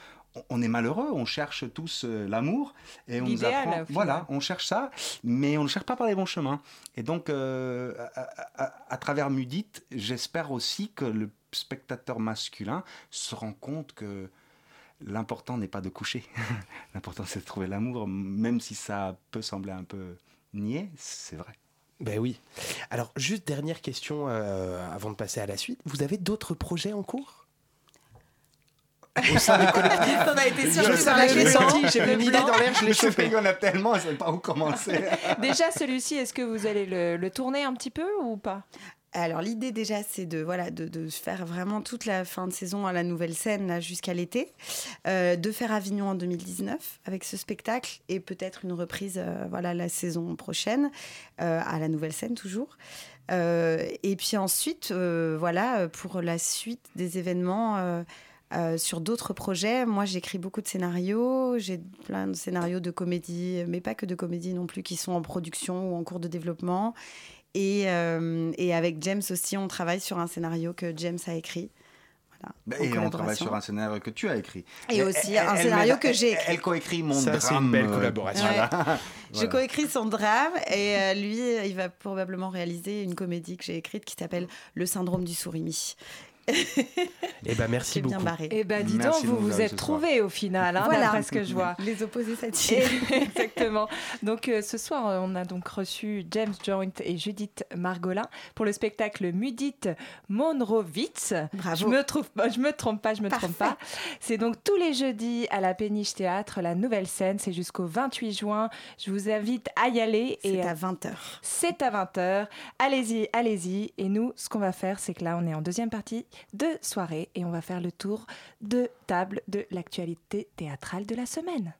[SPEAKER 10] on est malheureux, on cherche tous euh, l'amour et on nous apprend. Voilà, on cherche ça, mais on ne le cherche pas par les bons chemins. Et donc, euh, à, à- à- à travers Mudite, j'espère aussi que le spectateur masculin se rend compte que l'important n'est pas de coucher. l'important, c'est de trouver l'amour, même si ça peut sembler un peu niais, c'est vrai.
[SPEAKER 8] Ben oui. Alors, juste dernière question euh, avant de passer à la suite. Vous avez d'autres projets en cours? Au sein
[SPEAKER 9] On a été
[SPEAKER 8] Je
[SPEAKER 9] surpris par la question.
[SPEAKER 8] J'ai une idée dans l'air, je l'ai chopé.
[SPEAKER 10] Il y en a tellement, je ne sais pas où commencer.
[SPEAKER 7] Déjà, celui-ci, est-ce que vous allez le, le tourner un petit peu ou pas?
[SPEAKER 9] Alors l'idée déjà c'est de voilà de, de faire vraiment toute la fin de saison à la nouvelle scène jusqu'à l'été, Euh, de faire Avignon en 2019 avec ce spectacle et peut-être une reprise euh, voilà la saison prochaine euh, à la nouvelle scène toujours. Et puis ensuite voilà pour la suite des événements. sur d'autres projets, moi j'écris beaucoup de scénarios, j'ai plein de scénarios de comédie, mais pas que de comédie non plus, qui sont en production ou en cours de développement. Et, euh, et avec James aussi, on travaille sur un scénario que James a écrit. Voilà, en
[SPEAKER 10] Et on travaille sur un scénario que tu as écrit.
[SPEAKER 9] Et aussi un scénario que j'ai écrit.
[SPEAKER 10] Elle, coécrit mon
[SPEAKER 8] Ça,
[SPEAKER 10] drame.
[SPEAKER 8] c'est une belle
[SPEAKER 10] euh,
[SPEAKER 8] collaboration.
[SPEAKER 10] voilà.
[SPEAKER 9] Je coécris son drame et euh, lui, il va probablement réaliser une comédie que j'ai écrite qui s'appelle Le syndrome du sourimi.
[SPEAKER 8] Eh ben, merci
[SPEAKER 9] C'est bien
[SPEAKER 8] beaucoup.
[SPEAKER 9] barré.
[SPEAKER 7] Eh ben, dis
[SPEAKER 10] Merci
[SPEAKER 7] donc, vous vous êtes trouvés au final, hein,
[SPEAKER 9] Voilà.
[SPEAKER 7] d'après ce que je vois.
[SPEAKER 9] Les opposés s'attirent.
[SPEAKER 7] Exactement. Donc euh, ce soir, euh, on a donc reçu James Joint et Judith Margolin pour le spectacle Mudite Monrovitz.
[SPEAKER 9] Bravo.
[SPEAKER 7] Je me trouve, pas- je me trompe pas, je me trompe pas. C'est donc tous les jeudis à la Péniche Théâtre, la nouvelle scène. C'est jusqu'au 28 juin. Je vous invite à y aller.
[SPEAKER 9] C'est
[SPEAKER 7] et
[SPEAKER 9] à 20h.
[SPEAKER 7] c'est à 20h. Allez-y, allez-y. Et nous, ce qu'on va faire, c'est que là, on est en deuxième partie de soirée et on va faire le tour de table de l'actualité théâtrale de la semaine.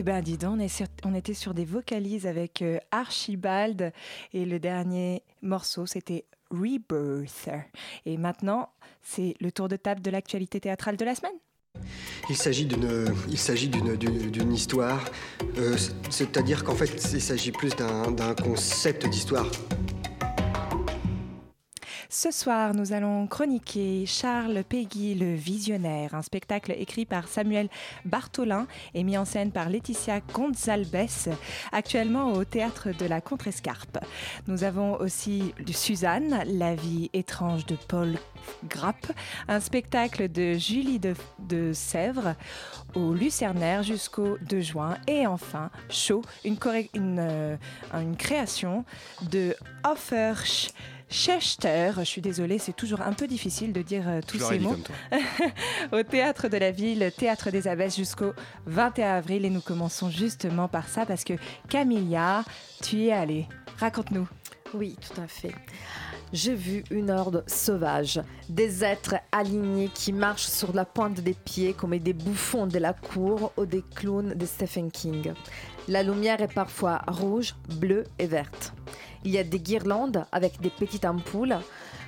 [SPEAKER 7] Eh ben, dis donc, on, était sur des vocalises avec euh, Archibald et le dernier morceau, c'était Rebirth. Et maintenant, c'est le tour de table de l'actualité théâtrale de la semaine.
[SPEAKER 12] Il s'agit d'une, il s'agit d'une, histoire, euh, c'est-à-dire qu'en fait, il s'agit plus d'un concept d'histoire.
[SPEAKER 7] Ce soir, nous allons chroniquer Charles Peggy le Visionnaire, un spectacle écrit par Samuel Bartholin et mis en scène par Laetitia Gonzalbes, actuellement au théâtre de la Contrescarpe. Nous avons aussi Suzanne, la vie étrange de Paul Grappe, un spectacle de Julie de, Sèvres au Lucernaire jusqu'au 2 juin. Et enfin, Show, une, euh, une création de Offer Sch- Schechter. Je suis désolée, c'est toujours un peu difficile de dire euh, tous
[SPEAKER 8] Je
[SPEAKER 7] ces mots.
[SPEAKER 8] comme toi.
[SPEAKER 7] au théâtre de la ville, théâtre des Abbesses jusqu'au 21 avril. Et nous commençons justement par ça parce que Camilla, tu y es allée. Raconte-nous.
[SPEAKER 13] Oui, tout à fait. J'ai vu une horde sauvage, des êtres alignés qui marchent sur la pointe des pieds comme des bouffons de la cour ou des clowns de Stephen King. La lumière est parfois rouge, bleue et verte. Il y a des guirlandes avec des petites ampoules,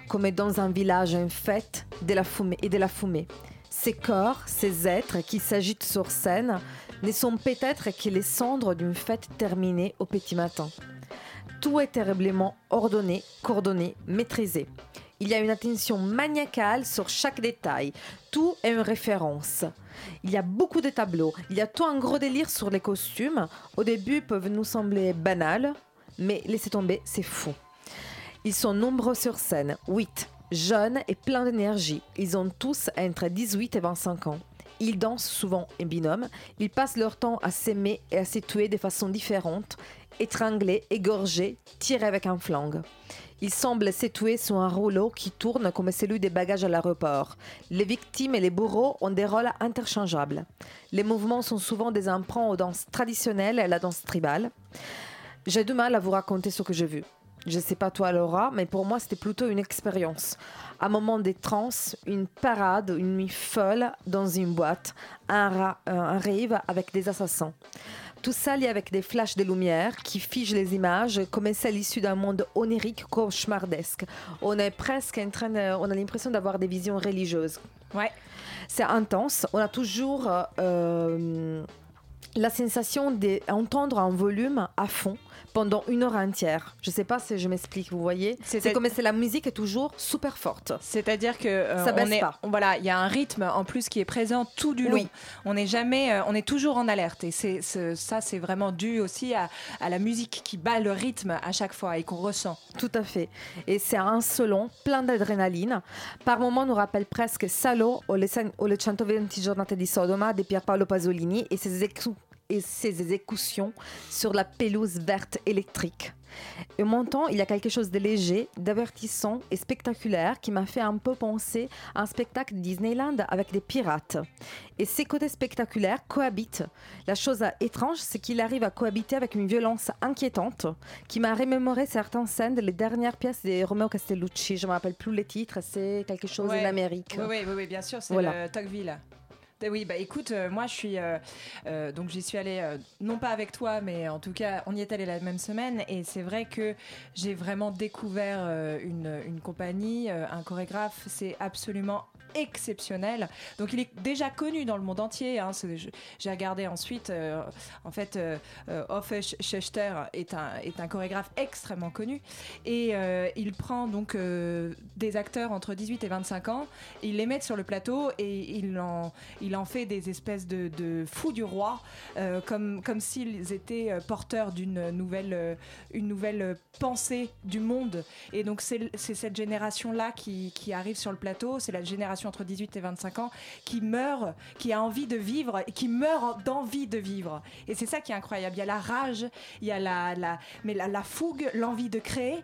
[SPEAKER 13] comme dans un village en fête, de la fumée et de la fumée. Ces corps, ces êtres qui s'agitent sur scène, ne sont peut-être que les cendres d'une fête terminée au petit matin. Tout est terriblement ordonné, coordonné, maîtrisé. Il y a une attention maniacale sur chaque détail. Tout est une référence. Il y a beaucoup de tableaux. Il y a tout un gros délire sur les costumes. Au début, peuvent nous sembler banals, mais laissez tomber, c'est fou. Ils sont nombreux sur scène, 8, jeunes et pleins d'énergie. Ils ont tous entre 18 et 25 ans. Ils dansent souvent en binôme. Ils passent leur temps à s'aimer et à se tuer de façon différente, étranglés, égorgés, tirés avec un flingue. Ils semblent s'étouer sur un rouleau qui tourne comme celui des bagages à l'aéroport. Les victimes et les bourreaux ont des rôles interchangeables. Les mouvements sont souvent des emprunts aux danses traditionnelles et à la danse tribale. J'ai du mal à vous raconter ce que j'ai vu. Je sais pas toi Laura, mais pour moi c'était plutôt une expérience. Un moment de transe, une parade, une nuit folle dans une boîte, un, euh, un rave avec des assassins. Tout ça lié avec des flashs de lumière qui figent les images comme celles issues d'un monde onirique cauchemardesque. On est presque en train de- on a l'impression d'avoir des visions religieuses.
[SPEAKER 7] Ouais.
[SPEAKER 13] C'est intense. On a toujours euh, la sensation d'entendre un volume à fond pendant une heure entière. Je sais pas si je m'explique, vous voyez C'est comme si la musique est toujours super forte.
[SPEAKER 7] C'est-à-dire que euh,
[SPEAKER 13] Ça baisse
[SPEAKER 7] on est,
[SPEAKER 13] pas.
[SPEAKER 7] on- voilà, il y a un rythme en plus qui est présent tout du long.
[SPEAKER 13] Oui.
[SPEAKER 7] On n'est jamais, euh, on est toujours en alerte et c'est c'est- ça, c'est vraiment dû aussi à, à la musique qui bat le rythme à chaque fois et qu'on ressent.
[SPEAKER 13] Tout à fait. Et c'est un selon plein d'adrénaline. Par moments, nous rappelle presque Salo o le, cen- o le 120 giornate di Sodoma de Pierpaolo Pasolini et ses, et ses exécutions sur la pelouse verte électrique. Et montant, il y a quelque chose de léger, d'avertissant et spectaculaire qui m'a fait un peu penser à un spectacle Disneyland avec des pirates. Et ces côtés spectaculaires cohabitent. La chose étrange, c'est qu'il arrive à cohabiter avec une violence inquiétante qui m'a remémoré certaines scènes des dernières pièces de Romeo Castellucci. Je ne me rappelle plus les titres, c'est quelque chose
[SPEAKER 7] Ouais.
[SPEAKER 13] en Amérique.
[SPEAKER 7] Oui, oui, oui, oui, bien sûr, c'est
[SPEAKER 13] Voilà.
[SPEAKER 7] le Tocqueville. Eh Oui, bah écoute, euh, moi je suis. euh, euh, donc j'y suis allée, non pas avec toi, mais en tout cas, on y est allé la même semaine. Et c'est vrai que j'ai vraiment découvert une, une compagnie, un chorégraphe. C'est absolument exceptionnel. Donc il est déjà connu dans le monde entier. hein. J'ai regardé ensuite. en fait, euh, euh, est un, est un chorégraphe extrêmement connu. Et il prend donc des acteurs entre 18 et 25 ans, il les met sur le plateau et il en, il en fait des espèces de, de fous du roi, euh, comme, comme s'ils étaient euh, porteurs d'une nouvelle, euh, une nouvelle pensée du monde. Et donc c'est cette génération-là qui, qui arrive sur le plateau, c'est la génération entre 18 et 25 ans qui meurt, qui a envie de vivre et qui meurt d'envie de vivre. Et c'est ça qui est incroyable. Il y a la rage, il y a la, la, mais la, la fougue, l'envie de créer.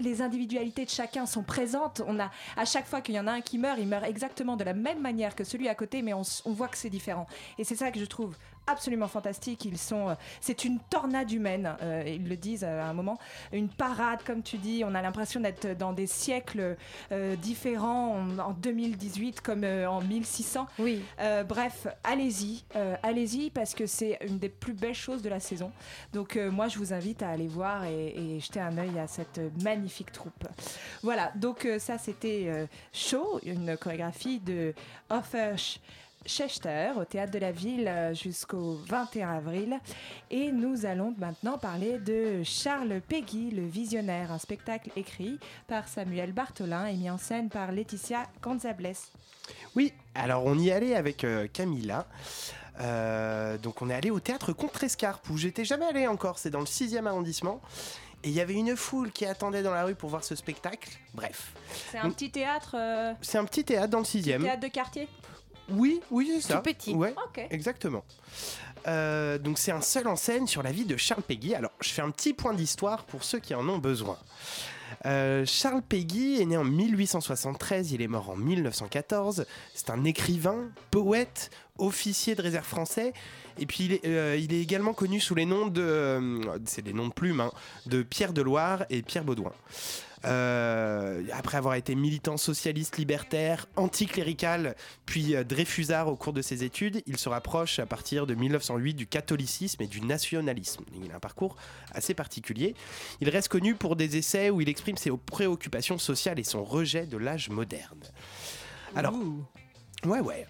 [SPEAKER 7] Les individualités de chacun sont présentes. On a à chaque fois qu'il y en a un qui meurt, il meurt exactement de la même manière que celui à côté, mais on, s- on voit que c'est différent. Et c'est ça que je trouve absolument fantastique. Ils sont, euh, c'est une tornade humaine. euh, ils le disent à un moment, une parade, comme tu dis. On a l'impression d'être dans des siècles euh, différents en, en 2018 comme euh, en 1600.
[SPEAKER 13] Oui.
[SPEAKER 7] Bref, allez-y, allez-y parce que c'est une des plus belles choses de la saison. Donc moi, je vous invite à aller voir et, et jeter un œil à cette magnifique troupe. Voilà, donc ça c'était Show, une chorégraphie de Hoffer Schechter au théâtre de la ville euh, jusqu'au 21 avril. Et nous allons maintenant parler de Charles Peggy, le visionnaire, un spectacle écrit par Samuel Bartholin et mis en scène par Laetitia Gonzables.
[SPEAKER 8] Oui, alors on y allait avec euh, Camilla. Euh, donc on est allé au théâtre Contrescarpe où j'étais jamais allé encore, c'est dans le 6e arrondissement. Et il y avait une foule qui attendait dans la rue pour voir ce spectacle. Bref,
[SPEAKER 7] C'est un petit théâtre, euh,
[SPEAKER 8] c'est un petit théâtre dans le 6e.
[SPEAKER 7] théâtre de quartier?
[SPEAKER 8] Oui, oui, c'est ça.
[SPEAKER 7] Tout petit.
[SPEAKER 8] Ouais,
[SPEAKER 7] Ok.
[SPEAKER 8] exactement. Euh, donc c'est un seul en scène sur la vie de Charles Peggy. Alors je fais un petit point d'histoire pour ceux qui en ont besoin. Euh, Charles Peggy est né en 1873, il est mort en 1914. C'est un écrivain, poète, officier de réserve français. Et puis il est, euh, il est également connu sous les noms de, euh, c'est des noms de plumes, hein, de Pierre de Loire et Pierre Baudouin. Euh, après avoir été militant socialiste libertaire, anticlérical, puis euh, Dreyfusard au cours de ses études, il se rapproche à partir de 1908 du catholicisme et du nationalisme. Il a un parcours assez particulier. Il reste connu pour des essais où il exprime ses préoccupations sociales et son rejet de l'âge moderne. Alors, Ouais, ouais.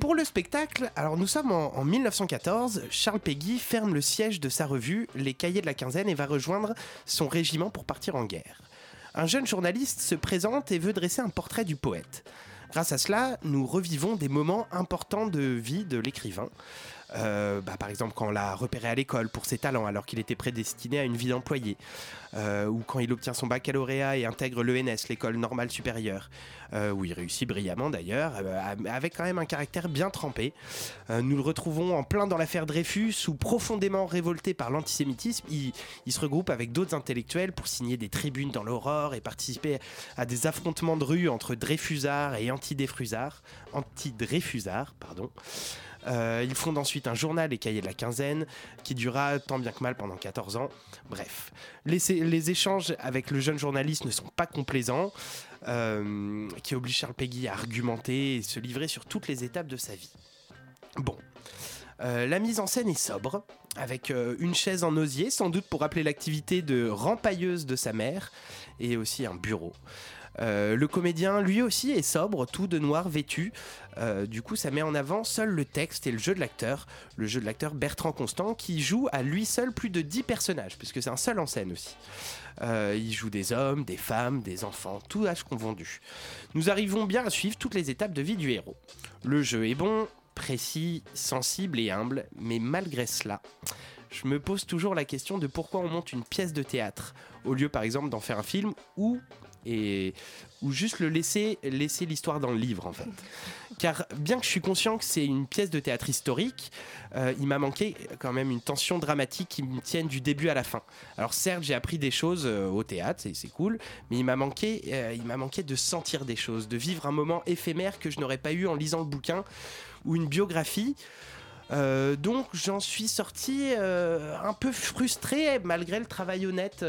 [SPEAKER 8] Pour le spectacle, alors nous sommes en, en 1914. Charles Peggy ferme le siège de sa revue, Les Cahiers de la Quinzaine, et va rejoindre son régiment pour partir en guerre. Un jeune journaliste se présente et veut dresser un portrait du poète. Grâce à cela, nous revivons des moments importants de vie de l'écrivain. Euh, bah, par exemple, quand on l'a repéré à l'école pour ses talents alors qu'il était prédestiné à une vie d'employé. Euh, ou quand il obtient son baccalauréat et intègre l'ENS, l'école normale supérieure, euh, où il réussit brillamment d'ailleurs, avec quand même un caractère bien trempé. Nous le retrouvons en plein dans l'affaire Dreyfus, où profondément révolté par l'antisémitisme, il, il se regroupe avec d'autres intellectuels pour signer des tribunes dans l'aurore et participer à des affrontements de rue entre Dreyfusards et anti-Dreyfusards, anti-Dreyfusards, pardon. Euh, il fonde ensuite un journal, Les Cahiers de la Quinzaine, qui durera tant bien que mal pendant 14 ans. Bref, les, échanges avec le jeune journaliste ne sont pas complaisants, euh, qui obligent Charles Peggy à argumenter et se livrer sur toutes les étapes de sa vie. Bon. Euh, la mise en scène est sobre, avec une chaise en osier, sans doute pour rappeler l'activité de rempailleuse de sa mère, et aussi un bureau. Euh, le comédien, lui aussi, est sobre, tout de noir vêtu. Euh, du coup, ça met en avant seul le texte et le jeu de l'acteur. Le jeu de l'acteur Bertrand Constant, qui joue à lui seul plus de 10 personnages, puisque c'est un seul en scène aussi. Euh, il joue des hommes, des femmes, des enfants, tout âge confondu. Nous arrivons bien à suivre toutes les étapes de vie du héros. Le jeu est bon, précis, sensible et humble, mais malgré cela, je me pose toujours la question de pourquoi on monte une pièce de théâtre, au lieu par exemple d'en faire un film ou et ou juste le laisser laisser l'histoire dans le livre en fait. Car bien que je suis conscient que c'est une pièce de théâtre historique, euh, il m'a manqué quand même une tension dramatique qui me tienne du début à la fin. Alors certes, j'ai appris des choses euh, au théâtre, c'est- cool, mais il m'a manqué euh, il m'a manqué de sentir des choses, de vivre un moment éphémère que je n'aurais pas eu en lisant le bouquin ou une biographie. Donc j'en suis sorti un peu frustré malgré le travail honnête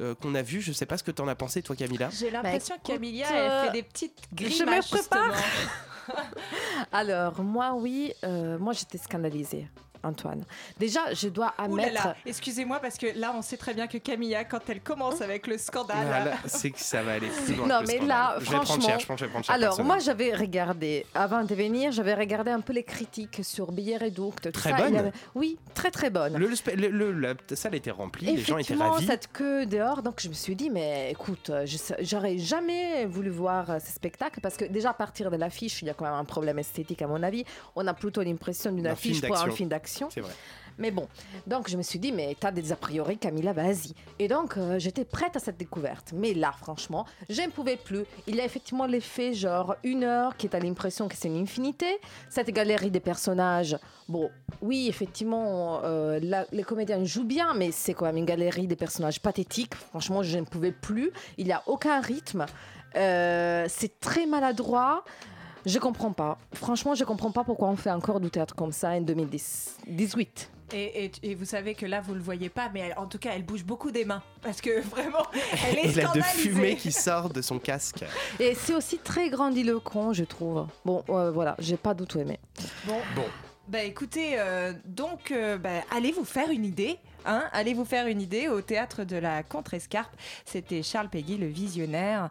[SPEAKER 8] euh, qu'on a vu. Je sais pas ce que t'en as pensé toi Camilla.
[SPEAKER 7] J'ai l'impression
[SPEAKER 13] Bah,
[SPEAKER 7] que Camilla, elle fait des petites
[SPEAKER 13] je me
[SPEAKER 7] grimaces.
[SPEAKER 13] prépare. Alors, moi, oui, euh, moi j'étais scandalisée, Antoine. Déjà, je dois admettre.
[SPEAKER 7] excusez-moi parce que là on sait très bien que Camilla, quand elle commence avec le scandale,
[SPEAKER 8] Voilà, c'est que ça va aller plus loin.
[SPEAKER 13] Non,
[SPEAKER 8] que le
[SPEAKER 13] mais
[SPEAKER 8] scandale.
[SPEAKER 13] là,
[SPEAKER 8] je vais prendre
[SPEAKER 13] franchement.
[SPEAKER 8] cher, je pense que je vais prendre cher
[SPEAKER 13] Alors, moi, j'avais regardé, avant de venir, j'avais regardé un peu les critiques sur Billet Réduct. tout
[SPEAKER 8] Très
[SPEAKER 13] ça.
[SPEAKER 8] bonne.
[SPEAKER 13] Avait- Oui, très très bonne.
[SPEAKER 8] le, le le- le- la salle était remplie, les gens étaient
[SPEAKER 13] Effectivement,
[SPEAKER 8] ravis.
[SPEAKER 13] cette queue dehors, donc je me suis dit, mais écoute, j'aurais jamais voulu voir euh, ce spectacle parce que déjà à partir de l'affiche, il y a quand même un problème esthétique à mon avis. On a plutôt l'impression d'une affiche pour un film d'action.
[SPEAKER 8] C'est vrai.
[SPEAKER 13] Mais bon, donc je me suis dit, mais t'as des a priori, Camilla, vas-y. Et donc, euh, j'étais prête à cette découverte. Mais là, franchement, je ne pouvais plus. Il y a effectivement l'effet, genre, une heure, qui est à l'impression que c'est une infinité. Cette galerie des personnages, bon, oui, effectivement, euh, la- les comédiens jouent bien, mais c'est quand même une galerie des personnages pathétiques. Franchement, je ne pouvais plus. Il n'y a aucun rythme. Euh, c'est très maladroit. Je comprends pas. Franchement, je comprends pas pourquoi on fait encore du théâtre comme ça en 2018.
[SPEAKER 7] Et, et- et vous savez que là, vous le voyez pas, mais elle- en tout cas, elle bouge beaucoup des mains. Parce que vraiment, elle est
[SPEAKER 8] Il a de
[SPEAKER 7] scandalisée.
[SPEAKER 8] fumée qui sort de son casque.
[SPEAKER 13] Et c'est aussi très grandiloquent, je trouve. Bon, euh, voilà, j'ai pas du tout aimé.
[SPEAKER 7] Bon.
[SPEAKER 8] Bon.
[SPEAKER 7] Bah écoutez, euh, donc euh, bah, allez vous faire une idée. Hein? Allez vous faire une idée au théâtre de la Contrescarpe? C'était Charles Péguy, le visionnaire.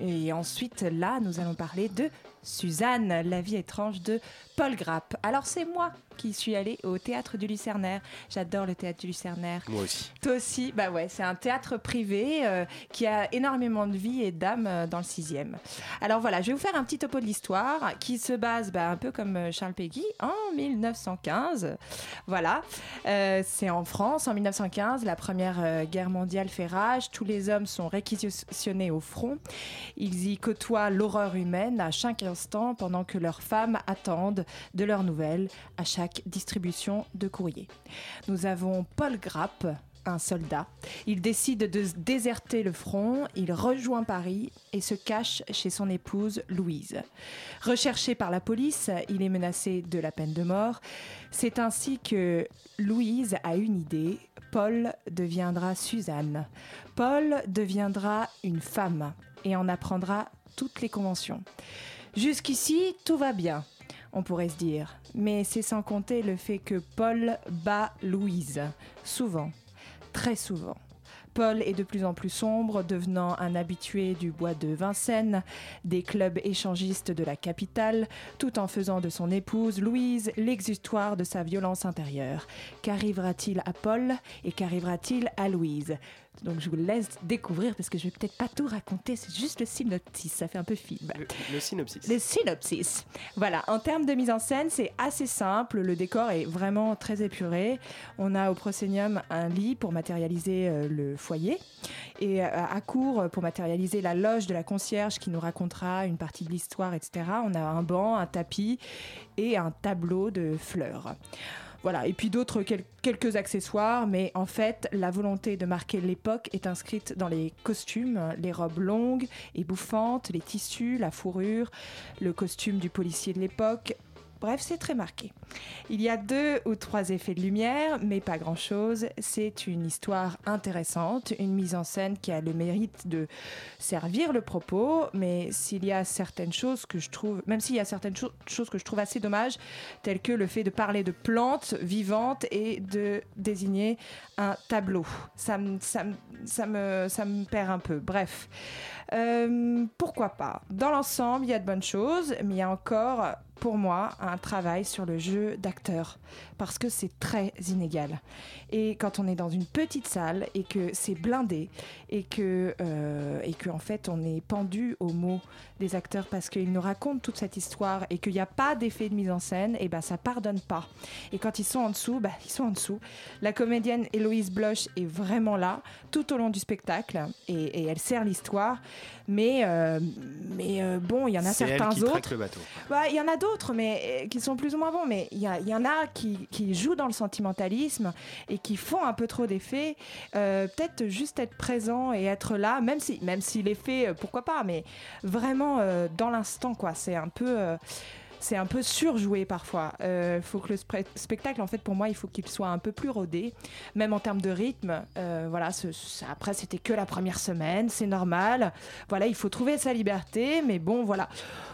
[SPEAKER 7] Et ensuite, là, nous allons parler de Suzanne, la vie étrange de Paul Grapp. Alors, c'est moi qui suis allée au théâtre du Lucernaire. J'adore le théâtre du Lucernaire.
[SPEAKER 8] Moi aussi.
[SPEAKER 7] Toi aussi, bah ouais, c'est un théâtre privé euh, qui a énormément de vie et d'âme euh, dans le sixième. Alors voilà, je vais vous faire un petit topo de l'histoire qui se base bah, un peu comme euh, Charles Péguy en 1915. Voilà, Euh, c'est en France en 1915, la première guerre mondiale fait rage, tous les hommes sont réquisitionnés au front, ils y côtoient l'horreur humaine à chaque instant pendant que leurs femmes attendent de leurs nouvelles à chaque distribution de courrier. Nous avons Paul Grapp, un soldat. Il décide de déserter le front, il rejoint Paris et se cache chez son épouse Louise. Recherché par la police, il est menacé de la peine de mort. C'est ainsi que Louise a une idée. Paul deviendra Suzanne. Paul deviendra une femme et en apprendra toutes les conventions. Jusqu'ici, tout va bien on pourrait se dire. Mais c'est sans compter le fait que Paul bat Louise. Souvent. Très souvent. Paul est de plus en plus sombre, devenant un habitué du bois de Vincennes, des clubs échangistes de la capitale, tout en faisant de son épouse, Louise, l'exutoire de sa violence intérieure. Qu'arrivera-t-il à Paul et qu'arrivera-t-il à Louise? Donc je vous laisse découvrir parce que je vais peut-être pas tout raconter, c'est juste le synopsis, ça fait un peu film.
[SPEAKER 8] Le, le synopsis.
[SPEAKER 7] Le synopsis. Voilà, en termes de mise en scène, c'est assez simple. Le décor est vraiment très épuré. On a au proscenium un lit pour matérialiser euh, le foyer et euh, à court pour matérialiser la loge de la concierge qui nous racontera une partie de l'histoire, etc. On a un banc, un tapis et un tableau de fleurs. Voilà, et puis d'autres quel- quelques accessoires, mais en fait, la volonté de marquer l'époque est inscrite dans les costumes, les robes longues et bouffantes, les tissus, la fourrure, le costume du policier de l'époque. Bref, c'est très marqué. Il y a deux ou trois effets de lumière, mais pas grand-chose. C'est une histoire intéressante, une mise en scène qui a le mérite de servir le propos, mais s'il y a certaines choses que je trouve, même s'il y a certaines cho- choses que je trouve assez dommages, telles que le fait de parler de plantes vivantes et de désigner un tableau. Ça me, ça ça me, ça me perd un peu. Bref. Euh, pourquoi pas? Dans l'ensemble, il y a de bonnes choses, mais il y a encore, pour moi, un travail sur le jeu d'acteur, parce que c'est très inégal. Et quand on est dans une petite salle et que c'est blindé et que, euh, et que en fait on est pendu aux mots des acteurs parce qu'ils nous racontent toute cette histoire et qu'il n'y a pas d'effet de mise en scène, et ben ça pardonne pas. Et quand ils sont en dessous, bah, ils sont en dessous. La comédienne Héloïse Bloch est vraiment là tout au long du spectacle et elle sert l'histoire. Mais, euh, mais euh, bon, il y en a
[SPEAKER 8] elle
[SPEAKER 7] certains
[SPEAKER 8] qui
[SPEAKER 7] autres.
[SPEAKER 8] le bateau.
[SPEAKER 7] Bah, Il y en a d'autres, mais euh, qui sont plus ou moins bons. Mais il y, a- il y en a qui, qui jouent dans le sentimentalisme et qui font un peu trop d'effets. Peut-être juste être présent et être là, même si, même si l'effet, pourquoi pas, mais vraiment dans l'instant, quoi. C'est un peu. Euh, c'est un peu surjoué parfois. Il faut que le spectacle, en fait, pour moi, il faut qu'il soit un peu plus rodé, même en termes de rythme. Euh, voilà, ce- après, c'était que la première semaine, c'est normal. Voilà, il faut trouver sa liberté, mais bon, voilà.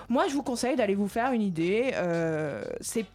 [SPEAKER 7] Moi, je vous conseille d'aller vous faire une idée. Euh, c'est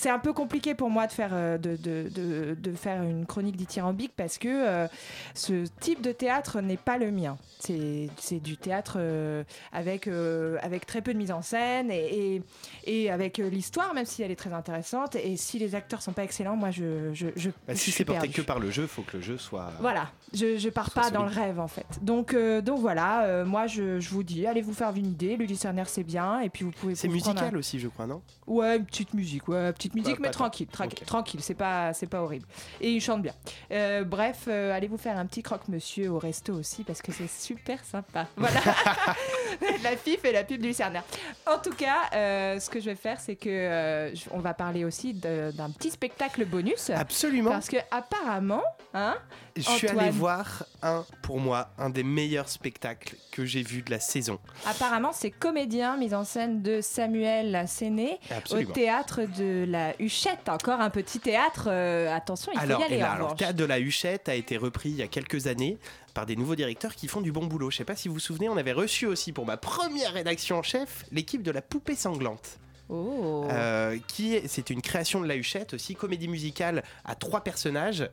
[SPEAKER 7] c'est un peu compliqué pour moi de faire, euh, de, de- de- de faire une chronique dithyrambique parce que euh, ce type de théâtre n'est pas le mien. C'est c'est du théâtre euh, avec, euh, avec très peu de mise en scène et, et, et avec l'histoire, même si elle est très intéressante. Et si les acteurs sont pas excellents, moi, je, je, je,
[SPEAKER 8] Bah, si c'est porté que par le jeu, faut que le jeu soit.
[SPEAKER 7] Voilà, je, je pars pas dans le rêve en fait. Donc, euh, donc voilà, euh, moi je, je vous dis, allez vous faire une idée. Le Lucernaire c'est bien, et puis vous pouvez.
[SPEAKER 8] C'est musical
[SPEAKER 7] un-
[SPEAKER 8] aussi, je crois, non?
[SPEAKER 7] Ouais, une petite musique, ouais, petite musique, mais tranquille, tra- tranquille, c'est pas, c'est pas horrible. Et il chante bien. Euh, bref, allez vous faire un petit croque-monsieur au resto aussi parce que c'est super sympa. Voilà, la fif et la pub du Lucernaire. En tout cas, euh, ce que je vais faire, c'est que euh, on va parler aussi d'un petit spectacle bonus.
[SPEAKER 8] Absolument.
[SPEAKER 7] Parce que apparemment, hein,
[SPEAKER 8] Je suis allé voir un, pour moi, un des meilleurs spectacles que j'ai vu de la saison.
[SPEAKER 7] Apparemment, c'est comédien, mise en scène de Samuel Séné au théâtre de la Huchette. Encore un petit théâtre. euh, attention, il faut
[SPEAKER 8] alors,
[SPEAKER 7] y aller.
[SPEAKER 8] là, alors,
[SPEAKER 7] revanche.
[SPEAKER 8] Théâtre de la Huchette a été repris il y a quelques années par des nouveaux directeurs qui font du bon boulot. Je sais pas si vous vous souvenez, on avait reçu aussi pour ma première rédaction en chef l'équipe de la Poupée Sanglante.
[SPEAKER 7] Oh.
[SPEAKER 8] Euh, qui est- c'est une création de la Huchette aussi comédie musicale à trois personnages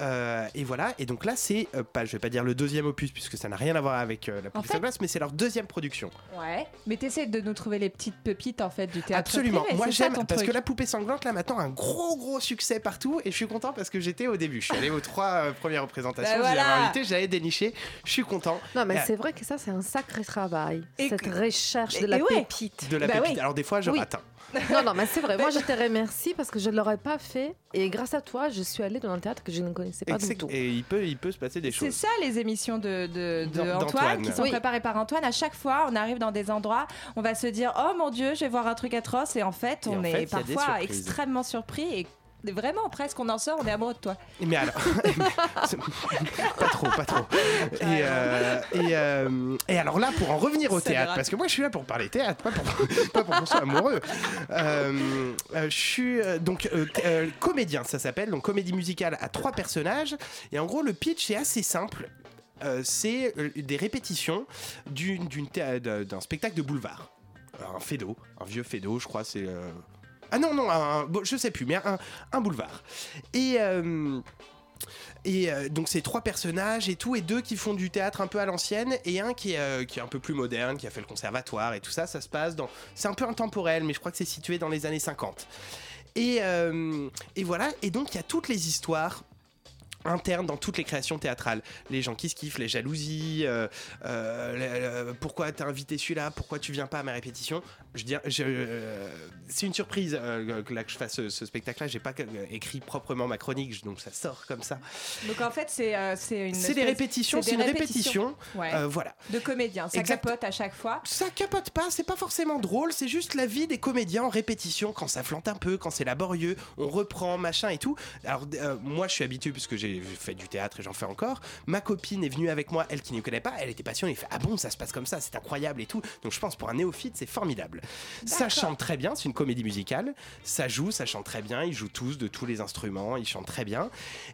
[SPEAKER 8] Euh, et voilà et donc là c'est euh, pas je vais pas dire le deuxième opus puisque ça n'a rien à voir avec euh, la Poupée
[SPEAKER 7] fait-
[SPEAKER 8] Sanglante mais c'est leur deuxième production
[SPEAKER 7] Ouais, mais t'essaies de nous trouver les petites pépites en fait du théâtre.
[SPEAKER 8] Absolument.
[SPEAKER 7] privé,
[SPEAKER 8] Moi j'aime parce
[SPEAKER 7] truc.
[SPEAKER 8] que la poupée sanglante là maintenant a un gros gros succès partout et je suis content parce que j'étais au début. Je suis allé aux trois euh, premières représentations.
[SPEAKER 13] Bah
[SPEAKER 8] J'ai
[SPEAKER 13] voilà.
[SPEAKER 8] invité, j'avais déniché. Je suis content.
[SPEAKER 13] Non, mais
[SPEAKER 8] Et-
[SPEAKER 13] c'est vrai que ça, c'est un sacré travail.
[SPEAKER 7] Et
[SPEAKER 13] cette
[SPEAKER 7] que-
[SPEAKER 13] recherche
[SPEAKER 7] et-
[SPEAKER 13] de la
[SPEAKER 7] et ouais.
[SPEAKER 13] pépite.
[SPEAKER 8] De la
[SPEAKER 13] Bah
[SPEAKER 8] pépite.
[SPEAKER 13] oui.
[SPEAKER 8] Alors des fois je
[SPEAKER 13] Oui.
[SPEAKER 8] rate.
[SPEAKER 13] Non, non, mais c'est vrai. Moi, je te remercie parce que je ne l'aurais pas fait. Et grâce à toi, je suis allée dans un théâtre que je ne connaissais pas du
[SPEAKER 8] Exact-
[SPEAKER 13] tout.
[SPEAKER 8] Et il peut, il peut se passer des
[SPEAKER 7] C'est
[SPEAKER 8] choses.
[SPEAKER 7] ça les émissions de, de- de
[SPEAKER 8] D'An-
[SPEAKER 7] Antoine
[SPEAKER 8] d'Antoine.
[SPEAKER 7] qui sont
[SPEAKER 13] Oui.
[SPEAKER 7] préparées par Antoine. À chaque fois, on arrive dans des endroits, on va se dire oh mon dieu, je vais voir un truc atroce et en fait,
[SPEAKER 8] Et
[SPEAKER 7] on
[SPEAKER 8] en
[SPEAKER 7] est
[SPEAKER 8] fait,
[SPEAKER 7] parfois extrêmement surpris et vraiment presque on en sort, on est amoureux de toi.
[SPEAKER 8] Mais alors, pas trop, pas trop. Et, euh, et, euh, et alors là, pour en revenir au
[SPEAKER 7] Ça
[SPEAKER 8] théâtre, parce que moi je suis là pour parler théâtre, pas pour, pas pour qu'on soit amoureux. Euh, je suis donc comédien, ça s'appelle, donc comédie musicale à trois personnages. Et en gros, le pitch est assez simple. C'est des répétitions d'un d'un spectacle de boulevard. Un fédo, un vieux fédo, je crois, c'est. euh, Ah non, non, un- je sais plus, mais un, boulevard. Et. euh, et euh, donc c'est trois personnages et tout, et deux qui font du théâtre un peu à l'ancienne, et un qui est, euh, qui est un peu plus moderne, qui a fait le conservatoire et tout ça, ça se passe dans... C'est un peu intemporel, mais je crois que c'est situé dans les années 50. Et, et voilà, et donc il y a toutes les histoires internes dans toutes les créations théâtrales. Les gens qui se kiffent, les jalousies, pourquoi t'as invité celui-là, pourquoi tu viens pas à ma répétition. Je dis, je, euh, c'est une surprise euh, que, là, que je fasse ce, ce spectacle-là. J'ai pas euh, écrit proprement ma chronique, donc ça sort comme ça.
[SPEAKER 7] Donc en fait, c'est euh, c'est une.
[SPEAKER 8] C'est des répétitions, c'est une répétition.
[SPEAKER 7] Ouais.
[SPEAKER 8] Voilà.
[SPEAKER 7] De comédiens, ça
[SPEAKER 8] Exact.
[SPEAKER 7] capote à chaque fois.
[SPEAKER 8] Ça capote pas, c'est pas forcément drôle, c'est juste la vie des comédiens en répétition, quand ça flante un peu, quand c'est laborieux, on reprend, machin et tout. Alors moi je suis habitué puisque j'ai fait du théâtre et j'en fais encore. Ma copine est venue avec moi, elle qui ne connaît pas, elle était passionnée, elle fait ah bon ça se passe comme ça, c'est incroyable et tout. Donc je pense pour un néophyte c'est formidable. Ça chante très bien, c'est une comédie musicale. Ça joue, ça chante très bien. Ils jouent tous de tous les instruments, ils chantent très bien.